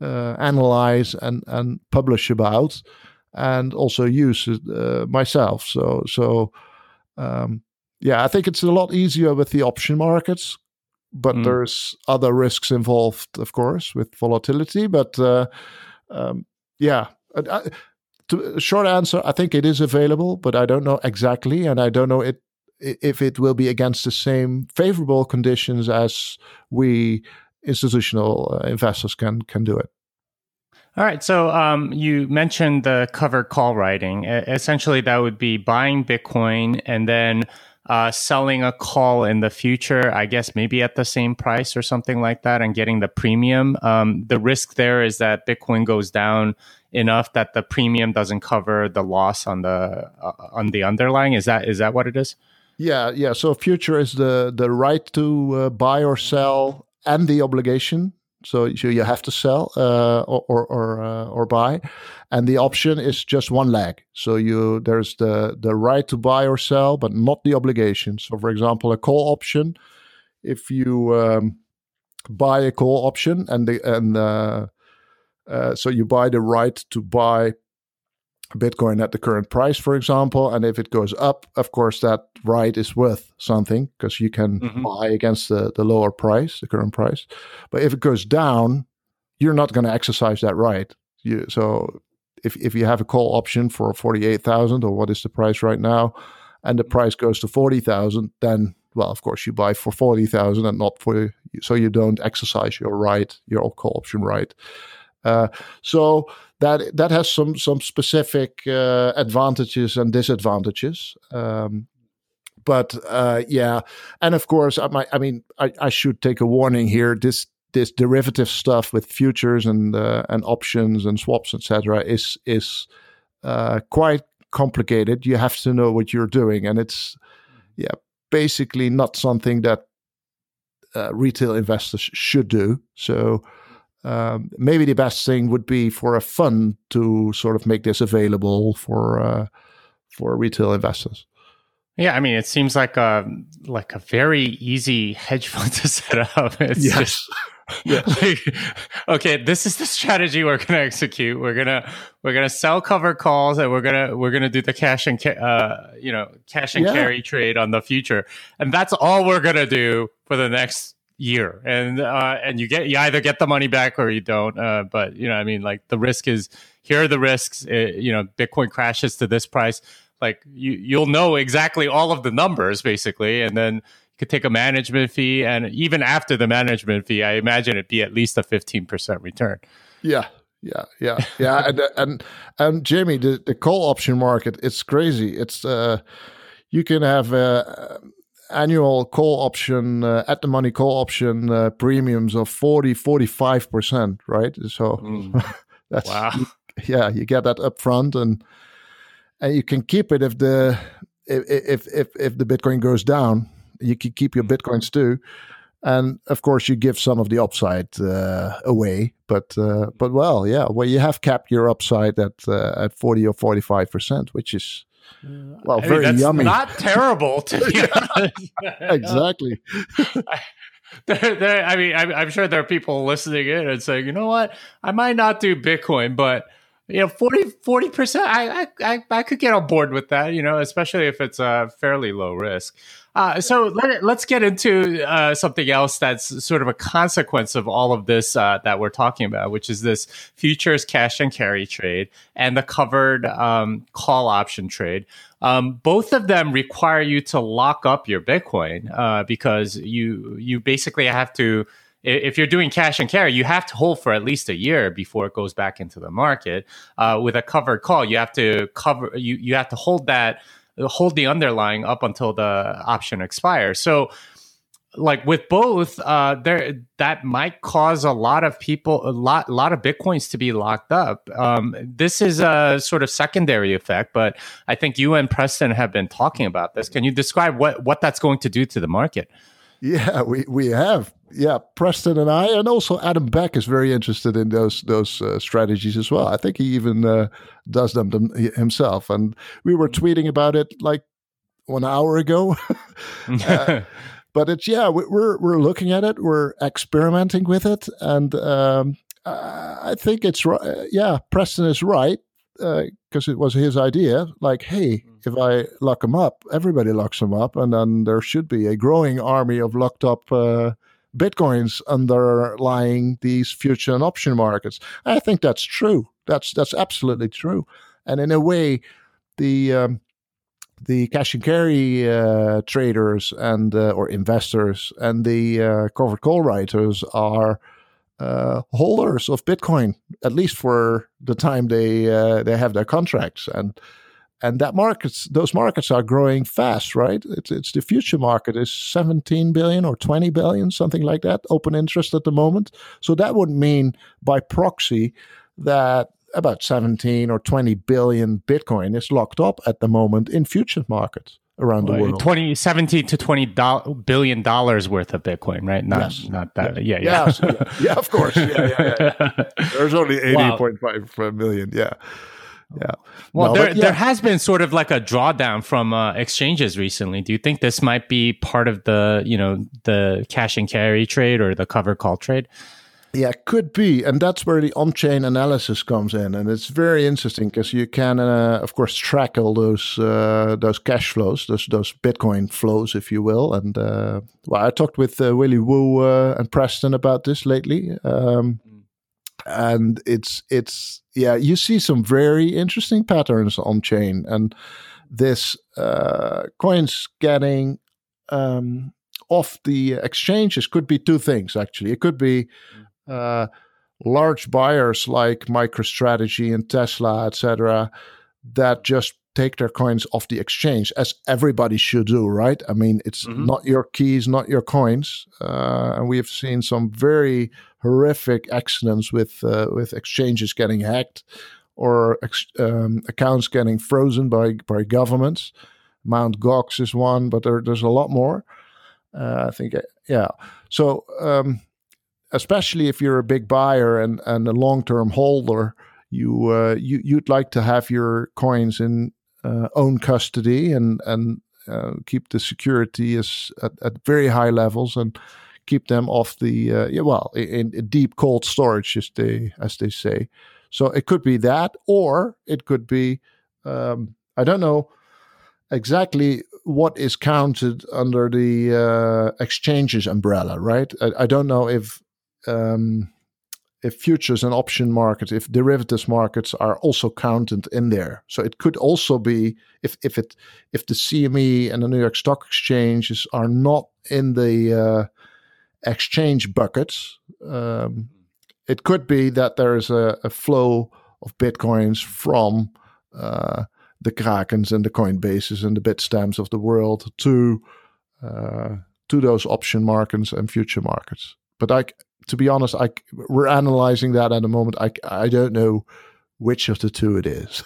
uh, analyze and and publish about, and also use uh, myself. So so um, yeah, I think it's a lot easier with the option markets, but mm. there's other risks involved, of course, with volatility. But uh, um, yeah. I, to, short answer, I think it is available, but I don't know exactly, and I don't know it if it will be against the same favorable conditions as we institutional uh, investors can can do it. All right. So um, you mentioned the covered call writing. essentially, that would be buying Bitcoin and then uh, selling a call in the future. I guess maybe at the same price or something like that, and getting the premium. Um, the risk there is that Bitcoin goes down enough that the premium doesn't cover the loss on the uh, on the underlying. Is that is that what it is? Yeah, yeah. So future is the the right to uh, buy or sell and the obligation. So, so you have to sell uh, or or or, uh, or, buy, and the option is just one leg. So you there's the the right to buy or sell, but not the obligation. So, for example, a call option, if you um, buy a call option and the and uh, uh so you buy the right to buy Bitcoin at the current price, for example. And if it goes up, of course, that right is worth something because you can mm-hmm. buy against the, the lower price, the current price. But if it goes down, you're not going to exercise that right. You, so if, if you have a call option for 48,000 or what is the price right now, and the price goes to 40,000, then, well, of course, you buy for 40,000 and not for, so you don't exercise your right, your call option right. Uh, so that that has some some specific uh, advantages and disadvantages. Um, but uh, yeah, and of course, I, might, I mean, I, I, should take a warning here. This this derivative stuff with futures and uh, and options and swaps, etc., is is uh, quite complicated. You have to know what you're doing, and it's yeah, basically not something that retail investors should do. So um, maybe the best thing would be for a fund to sort of make this available for uh, for retail investors. Yeah, I mean, it seems like a like a very easy hedge fund to set up. It's yes. just yeah. like, okay, this is the strategy we're going to execute. We're gonna we're gonna sell cover calls, and we're gonna we're gonna do the cash and ca- uh, you know cash and yeah. carry trade on the future, and that's all we're gonna do for the next year, and uh, and you get you either get the money back or you don't. Uh, but you know, I mean, like the risk is here are the risks. It, uh, you know, Bitcoin crashes to this price. Like you you'll know exactly all of the numbers basically, and then you could take a management fee, and even after the management fee, I imagine it'd be at least a fifteen percent return. Yeah, yeah, yeah, yeah, and and and Jamie, the, the call option market, it's crazy. It's uh, you can have uh, annual call option uh, at the money call option uh, premiums of 40 45 percent, right? So mm. that's wow. yeah, you get that up front, and and you can keep it if the if if if the Bitcoin goes down, you can keep your mm. bitcoins too and of course you give some of the upside uh, away but uh, but well yeah well you have capped your upside at uh, at 40 or 45 percent which is Uh, well I very mean, yummy. not terrible to be honest. Exactly. There, there, I mean, I'm, I'm sure there are people listening in and saying, you know what, I might not do Bitcoin, but you know 40 percent I, I I could get on board with that you know especially if it's a fairly low risk uh, so let, us get into uh, something else that's sort of a consequence of all of this uh, that we're talking about, which is this futures cash and carry trade and the covered um, call option trade. Um, both of them require you to lock up your Bitcoin uh, because you you basically have to if you're doing cash and carry, you have to hold for at least a year before it goes back into the market. Uh, with a covered call, you have to cover you you have to hold that hold the underlying up until the option expires. So like with both uh there that might cause a lot of people a lot a lot of bitcoins to be locked up. Um this is a sort of secondary effect but i think you and preston have been talking about this. Can you describe what what that's going to do to the market? Yeah we we have yeah, Preston and I, and also Adam Back is very interested in those those uh, strategies as well. I think he even uh, does them, them, himself. And we were tweeting about it like one hour ago. uh, but it's yeah, we're we're looking at it, we're experimenting with it, and um, I think it's right. Uh, yeah, Preston is right because uh, it was his idea. Like, hey, mm. if I lock him up, everybody locks him up, and then there should be a growing army of locked up uh, bitcoins underlying these future and option markets. I think that's true. That's that's absolutely true. And in a way, the um, the cash and carry uh, traders and uh, or investors and the uh, covered call writers are uh, holders of Bitcoin at least for the time they uh, they have their contracts and and that markets those markets are growing fast right it's, it's the future market is 17 billion or 20 billion something like that open interest at the moment so that would mean by proxy that about 17 or 20 billion bitcoin is locked up at the moment in future markets around the world 20 17 to 20 do- billion dollars worth of bitcoin right not yes. not that yeah yeah yeah, yeah. yeah of course yeah, yeah, yeah. there's only 80.5 wow. million yeah yeah. Well, no, there yeah. there has been sort of like a drawdown from uh, exchanges recently. Do you think this might be part of the you know the cash and carry trade or the cover call trade? Yeah, could be, and that's where the on-chain analysis comes in, and it's very interesting because you can, uh, of course, track all those uh, those cash flows, those those Bitcoin flows, if you will. And uh, well, I talked with uh, Willy Woo uh, and Preston about this lately. Um, and it's it's yeah you see some very interesting patterns on chain and this uh, coins getting um, off the exchanges could be two things actually. It could be uh, large buyers like MicroStrategy and Tesla etc that just take their coins off the exchange as everybody should do right i mean it's mm-hmm. not your keys not your coins uh, and we have seen some very horrific accidents with uh, with exchanges getting hacked or ex- um, accounts getting frozen by by governments. Mount Gox is one, but there, there's a lot more. Uh, I think, uh, yeah. So, um, especially if you're a big buyer and, and a long term holder, you uh, you you'd like to have your coins in own custody and and uh, keep the security as at, at very high levels and keep them off the uh, yeah, well in, in, deep cold storage as they as they say. So it could be that, or it could be um, I don't know exactly what is counted under the uh, exchanges umbrella, right? I, I don't know if um, if futures and option markets, if derivatives markets are also counted in there. So it could also be if if it if the CME and the New York Stock Exchanges are not in the uh, exchange buckets, um, it could be that there is a, a flow of bitcoins from uh, the Krakens and the Coinbases and the Bitstamps of the world to uh, to those option markets and future markets. But I, to be honest, I we're analyzing that at the moment. I I don't know which of the two it is.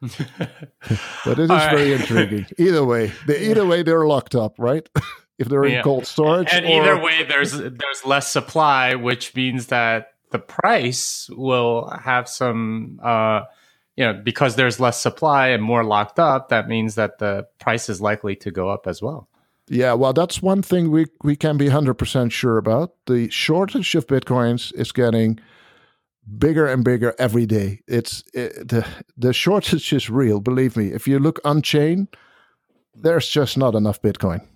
but it is right. very intriguing. Either way, they, either way, they're locked up, right? if they're in yeah. cold storage, and or, either way, there's there's less supply, which means that the price will have some. Uh, you know, because there's less supply and more locked up, that means that the price is likely to go up as well. Yeah, well, that's one thing we, we can be 100% sure about. The shortage of Bitcoins is getting bigger and bigger every day. It's it, the, the shortage is real, believe me. If you look on chain, there's just not enough Bitcoin.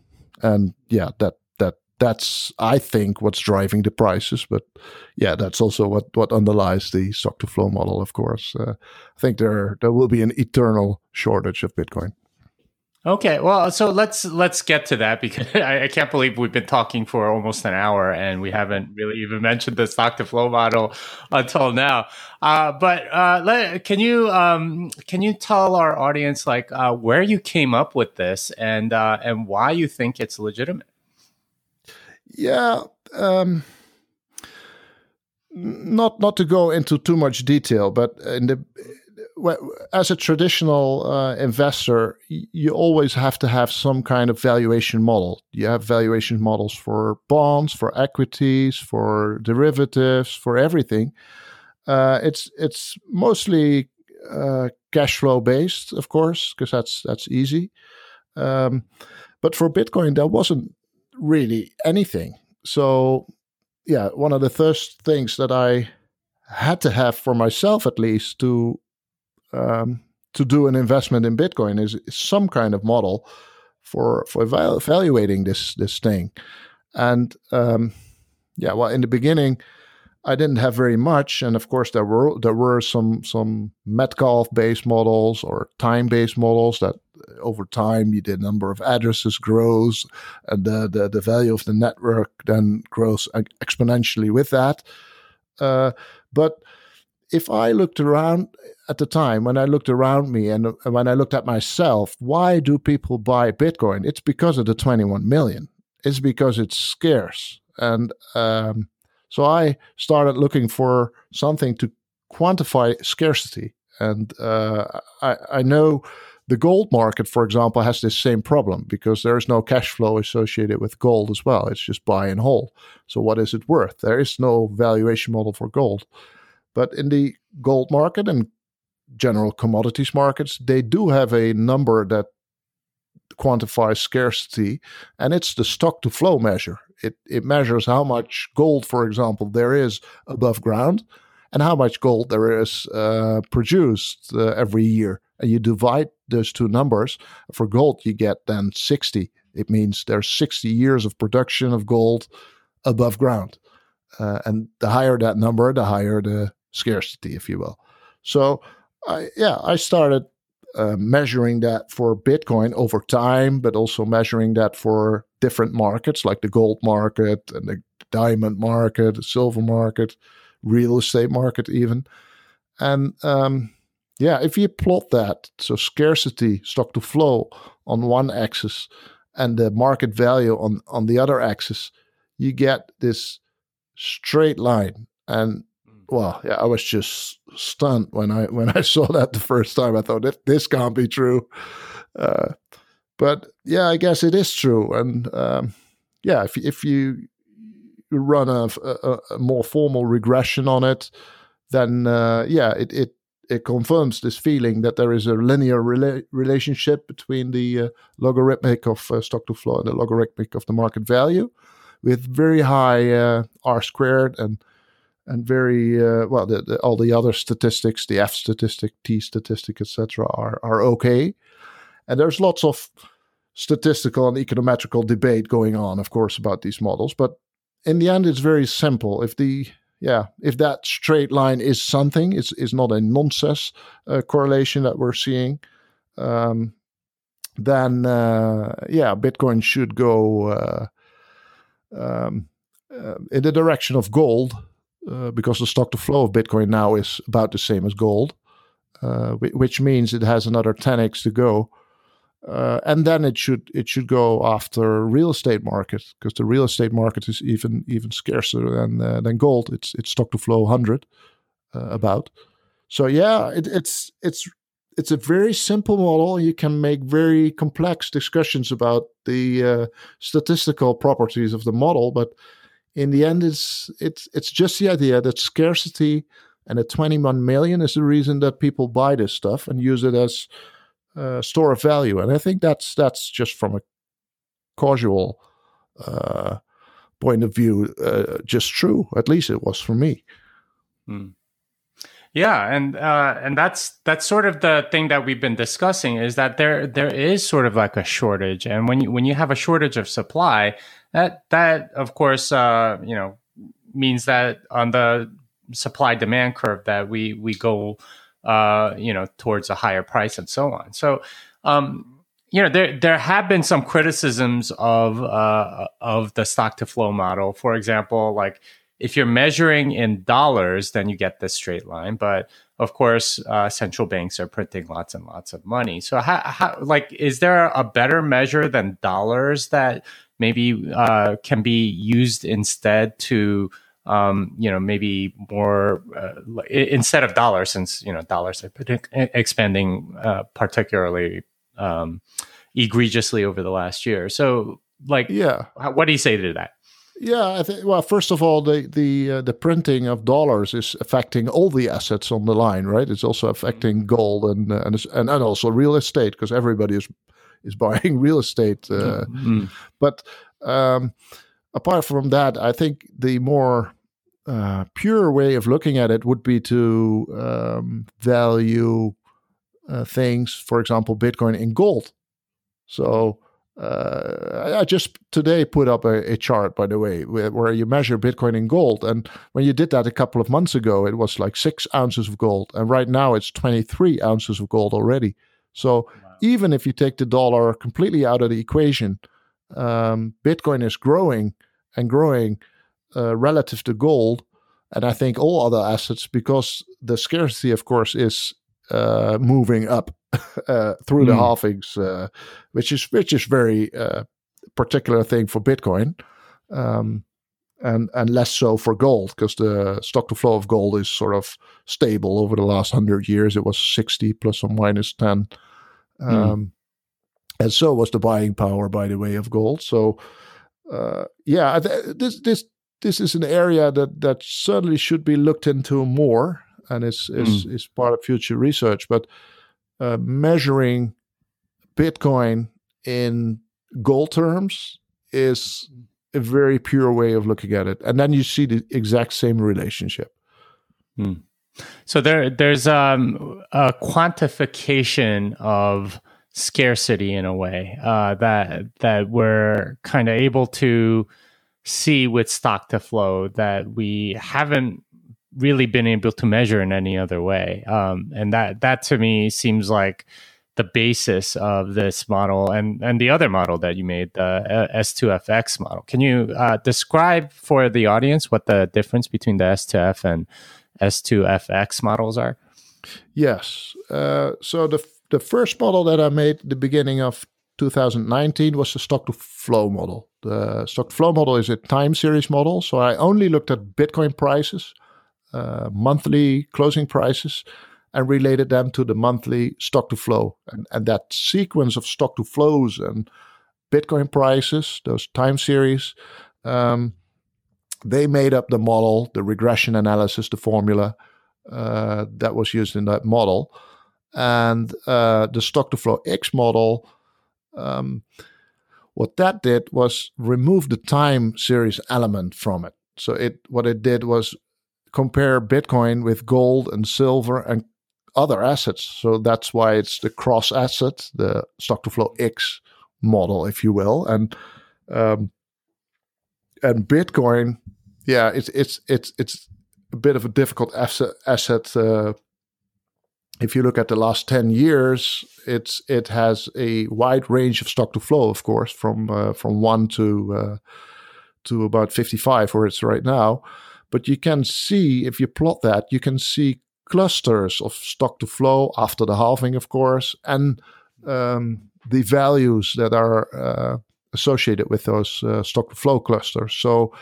And yeah, that that that's I think what's driving the prices. But yeah, that's also what what underlies the stock to flow model. Of course, uh, I think there there will be an eternal shortage of Bitcoin. Okay, well, so let's let's get to that because I, I, can't believe we've been talking for almost an hour and we haven't really even mentioned the stock to flow model until now. Uh, but uh, let, can you um, can you tell our audience like uh, where you came up with this and uh, and why you think it's legitimate? Yeah. Um, not not to go into too much detail, but in the as a traditional uh, investor, you always have to have some kind of valuation model. You have valuation models for bonds, for equities, for derivatives, for everything. Uh, it's it's mostly uh, cash flow based, of course, because that's that's easy. Um, but for Bitcoin, there wasn't really anything. So, yeah, one of the first things that I had to have for myself, at least, to um, to do an investment in Bitcoin is, some kind of model for for evaluating this this thing. And um, yeah, well, in the beginning, I didn't have very much, and of course there were there were some some Metcalfe based models or time based models that over time the number of addresses grows and the, the, the value of the network then grows exponentially with that. Uh, but if I looked around at the time, when I looked around me and when I looked at myself, why do people buy Bitcoin? It's because of the 21 million. It's because it's scarce. And um, so I started looking for something to quantify scarcity. And uh, I, I know the gold market, for example, has this same problem because there is no cash flow associated with gold as well. It's just buy and hold. So, what is it worth? There is no valuation model for gold. But in the gold market and general commodities markets, they do have a number that quantifies scarcity, and it's the stock to flow measure. It, it measures how much gold, for example, there is above ground and how much gold there is uh, produced uh, every year. And you divide those two numbers for gold you get then 60 it means there's 60 years of production of gold above ground. Uh, and the higher that number the higher the scarcity if you will so I, yeah i started uh, measuring that for bitcoin over time but also measuring that for different markets like the gold market and the diamond market the silver market real estate market even and um, yeah, if you plot that, so scarcity, stock to flow on one axis and the market value on, on the other axis, you get this straight line. And. Well, yeah, I was just stunned when I when I saw that the first time. I thought this can't be true. Uh, but yeah, I guess it is true. And um, yeah, if if you run a, a, a, more formal regression on it, then uh, yeah, it, it it confirms this feeling that there is a linear rela- relationship between the uh, logarithmic of uh, stock to flow and the logarithmic of the market value, with very high uh, r squared and and very uh, well the, the, all the other statistics, the f statistic, t statistic, etc., are are okay, and there's lots of statistical and econometrical debate going on, of course, about these models. But in the end, it's very simple. If the yeah, if that straight line is something, it's is not a nonsense uh, correlation that we're seeing. Um, then uh, yeah, Bitcoin should go uh, um, uh, in the direction of gold uh, because the stock to flow of Bitcoin now is about the same as gold, uh, which means it has another 10x to go. Uh, and then it should it should go after real estate market because the real estate market is even even scarcer than uh, than gold. It's it's stock to flow hundred uh, about. So yeah, it, it's it's it's a very simple model. You can make very complex discussions about the uh, statistical properties of the model, but in the end, it's it's it's just the idea that scarcity and the 21 million is the reason that people buy this stuff and use it as uh, store of value. And I think that's that's just from a causal uh, point of view, uh, just true. At least it was for me. Hmm. Yeah, and uh, and that's that's sort of the thing that we've been discussing is that there there is sort of like a shortage, and when you when you have a shortage of supply, that that of course uh, you know means that on the supply demand curve that we we go uh, you know, towards a higher price and so on. So, um, you know, there there have been some criticisms of uh, of the stock to flow model. For example, like if you're measuring in dollars, then you get this straight line. But of course, uh, central banks are printing lots and lots of money. So, how, how like is there a better measure than dollars that maybe uh, can be used instead to um, you know, maybe more uh, instead of dollars, since you know dollars are expanding uh, particularly um, egregiously over the last year. So, like, yeah, what do you say to that? Yeah, I think. Well, first of all, the the uh, the printing of dollars is affecting all the assets on the line, right? It's also affecting mm-hmm. gold and uh, and and, and also real estate because everybody is is buying real estate. Uh, mm-hmm. But um, apart from that, I think the more uh, pure way of looking at it would be to um, value uh, things, for example, Bitcoin in gold. So uh, I just today put up a, a, chart, by the way, where, where, you measure Bitcoin in gold. And when you did that a couple of months ago, it was like six ounces of gold. And right now it's 23 ounces of gold already. So wow. even if you take the dollar completely out of the equation, um, Bitcoin is growing and growing uh, relative to gold, and I think all other assets, because the scarcity, of course, is uh, moving up uh, through mm. the hmm. halvings, uh, which is which is very uh, particular thing for Bitcoin, um, and and less so for gold because the stock to flow of gold is sort of stable over the last hundred years. It was sixty plus or minus ten, hmm. um, mm. and so was the buying power, by the way, of gold. So. Uh, yeah, this this this is an area that that certainly should be looked into more and is is, mm. is part of future research. But uh, measuring Bitcoin in gold terms is a very pure way of looking at it, and then you see the exact same relationship. Mm. So there, there's um, a quantification of scarcity in a way uh, that that we're kind of able to see with stock to flow that we haven't really been able to measure in any other way. Um, and that that to me seems like the basis of this model and and the other model that you made, the uh, S2FX model. Can you uh, describe for the audience what the difference between the S2F and S2FX models are? Yes. Uh, so the the first model that I made the beginning of 2019 was the stock to flow model. The stock flow model is a time series model. So I only looked at Bitcoin prices, uh, monthly closing prices, and related them to the monthly stock to flow. And, and that sequence of stock to flows and Bitcoin prices, those time series, um, they made up the model, the regression analysis, the formula uh, that was used in that model. And uh, the stock to flow X model um, what that did was remove the time series element from it. So it what it did was compare Bitcoin with gold and silver and other assets. So that's why it's the cross asset, the stock to flow X model, if you will, and um, and Bitcoin, yeah, it's it's it's it's a bit of a difficult asset. asset uh, if you look at the last ten years, it's it has a wide range of stock to flow, of course, from uh, from one to uh, to about fifty five, where it's right now. But you can see if you plot that, you can see clusters of stock to flow after the halving, of course, and um, the values that are uh, associated with those uh, stock to flow clusters. So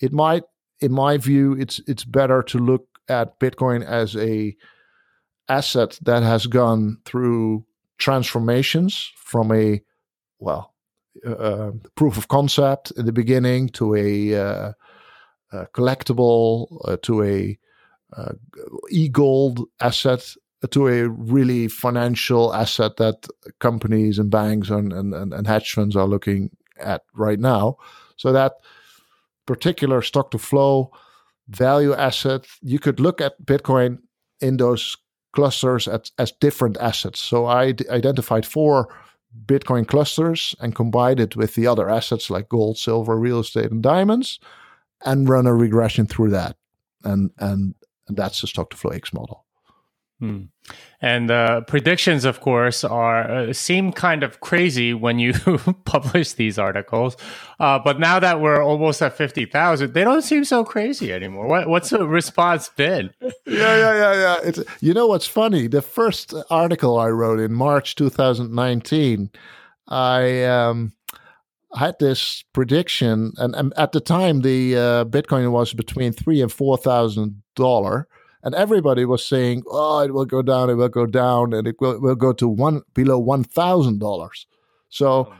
it might, in my view, it's it's better to look at Bitcoin as a asset that has gone through transformations from a well uh, proof of concept in the beginning to a, uh, collectible uh, to a uh, e-gold asset to a really financial asset that companies and banks and, and, and hedge funds are looking at right now. So that particular stock to flow value asset, you could look at Bitcoin in those clusters as, as different assets. So I d- identified four Bitcoin clusters and combined it with the other assets like gold, silver, real estate, and diamonds, and run a regression through that. And and, and that's the stock to flow X model. Hmm. And uh, predictions, of course, are uh, seem kind of crazy when you publish these articles. Uh, but now that we're almost at fifty thousand, they don't seem so crazy anymore. What, what's the response been? yeah, yeah, yeah, yeah. It's, you know what's funny? The first article I wrote in March 2019, I um, had this prediction, and, and, at the time, the uh, Bitcoin was between three and four thousand dollar and everybody was saying, "Oh, it will go down, it will go down, and it will, it will go to one below one thousand dollars." So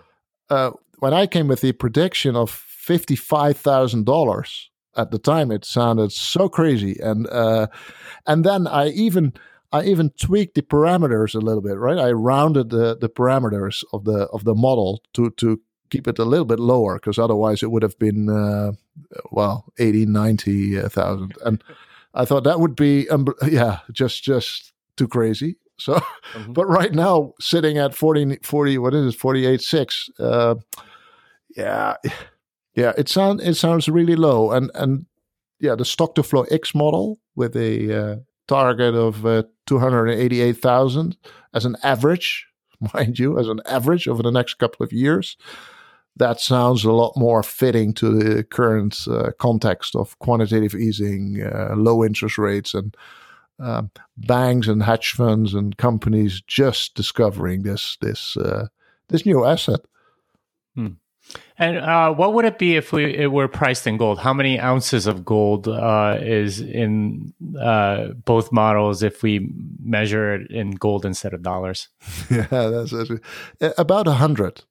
oh. uh, when I came with the prediction of fifty five thousand dollars at the time, it sounded so crazy, and uh, and then I even I even tweaked the parameters a little bit, right? I rounded the the parameters of the of the model to to keep it a little bit lower because otherwise it would have been uh, well 80 90,000 and I thought that would be, um, yeah, just just too crazy. So, mm-hmm. but right now, sitting at 40, 40 what is it, 48.6, uh, yeah, yeah, it, sound, it sounds really low. And, and yeah, the stock to flow X model with a uh, target of uh, 288,000 as an average, mind you, as an average over the next couple of years that sounds a lot more fitting to the current uh, context of quantitative easing, uh, low interest rates, and um, banks and hedge funds and companies just discovering this this uh, this new asset. Hmm. And uh, what would it be if we it were priced in gold? How many ounces of gold uh, is in uh, both models if we measure it in gold instead of dollars? Yeah, that's, that's about a hundred.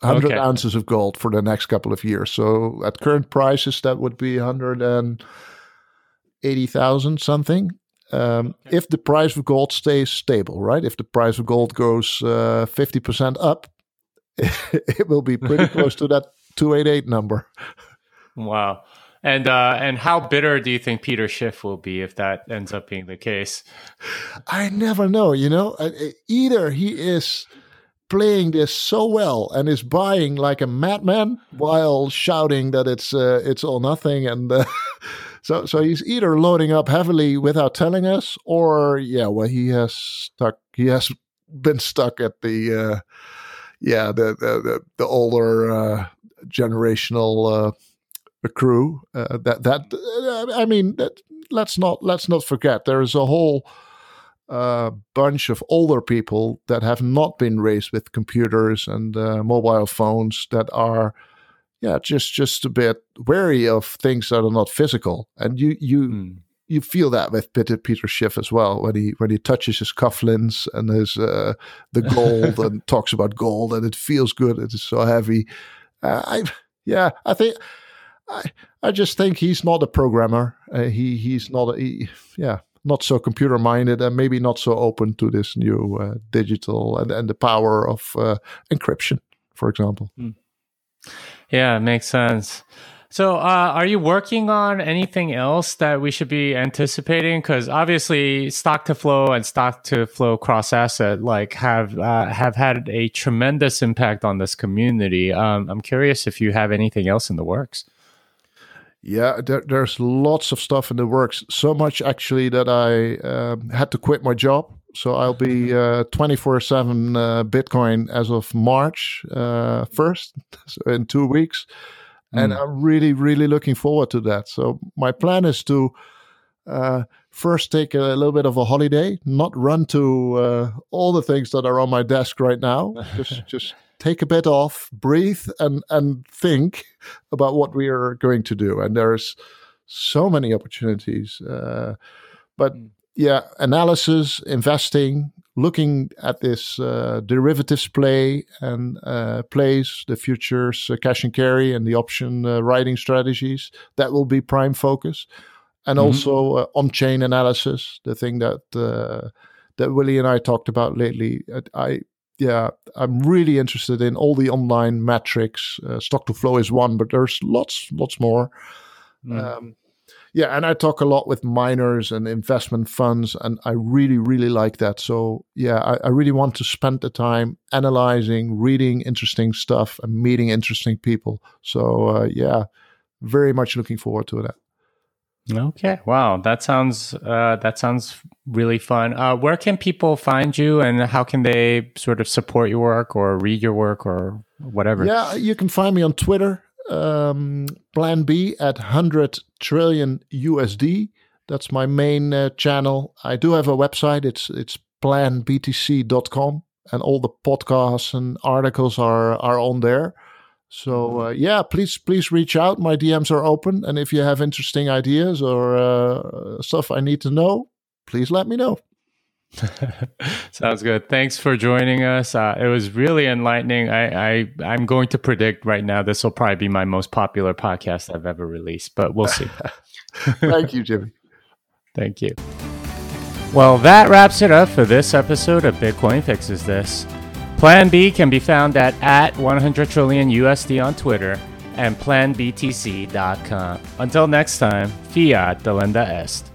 100 okay. ounces of gold for the next couple of years. So at current prices, that would be 180,000 something. Um, okay. If the price of gold stays stable, right? If the price of gold goes uh, 50% up, it will be pretty close to that 288 number. Wow. And uh, and how bitter do you think Peter Schiff will be if that ends up being the case? I never know. You know, either he is playing this so well and is buying like a madman while shouting that it's uh, it's all nothing and uh, so so he's either loading up heavily without telling us or yeah well he has stuck he has been stuck at the uh, yeah the the the, the older uh, generational uh, crew. Uh, that that I mean that, let's not let's not forget there is a whole a bunch of older people that have not been raised with computers and uh, mobile phones that are yeah just just a bit wary of things that are not physical. And you you mm. you feel that with Peter, Peter Schiff as well when he when he touches his cufflinks and his uh, the gold and talks about gold and it feels good it is so heavy. Uh, I yeah I think I I just think he's not a programmer. Uh, he he's not a he, yeah not so computer minded and maybe not so open to this new uh, digital and, and the power of uh, encryption, for example. Mm. Yeah, makes sense. So, uh, are you working on anything else that we should be anticipating? Because obviously, stock to flow and stock to flow cross asset like have uh, have had a tremendous impact on this community. Um, I'm curious if you have anything else in the works. Yeah, there, there's lots of stuff in the works. So much actually that I um, had to quit my job. So I'll be uh, 24 uh, 7 uh, Bitcoin as of March uh, 1st, so in two weeks and mm. I'm really, really looking forward to that. So my plan is to uh, first take a little bit of a holiday, not run to uh, all the things that are on my desk right now. just, just take a bit off, breathe, and and think about what we are going to do. And there's so many opportunities, uh, but mm. yeah, analysis, investing, looking at this uh, derivatives play and uh, plays, the futures uh, cash and carry and the option uh, writing strategies, that will be prime focus. And mm-hmm. also uh, on-chain analysis, the thing that uh, that Willy and I talked about lately. I yeah, I'm really interested in all the online metrics. stock to flow is one, but there's lots, lots more. Mm. Um, yeah, and I talk a lot with miners and investment funds, and I really, really like that. So, yeah, I, I, really want to spend the time analyzing, reading interesting stuff, and meeting interesting people. So, uh, yeah, very much looking forward to that. Okay, wow, that sounds uh, that sounds really fun. Uh, where can people find you, and how can they sort of support your work or read your work or whatever? Yeah, you can find me on Twitter um, Plan B at 100 trillion USD. That's my main uh, channel. I do have a website. It's it's planbtc.com, and all the podcasts and articles are are on there. So uh, yeah, please please reach out. My DMs are open, and if you have interesting ideas or uh, stuff I need to know, please let me know. Sounds good. Thanks for joining us. Uh, it was really enlightening. I, I I'm going to predict right now this will probably be my most popular podcast I've ever released, but we'll see. Thank you, Jimmy. Thank you. Well, that wraps it up for this episode of Bitcoin Fixes This. Plan B can be found at at 100 trillion USD on Twitter and planbtc.com. Until next time, fiat delenda est.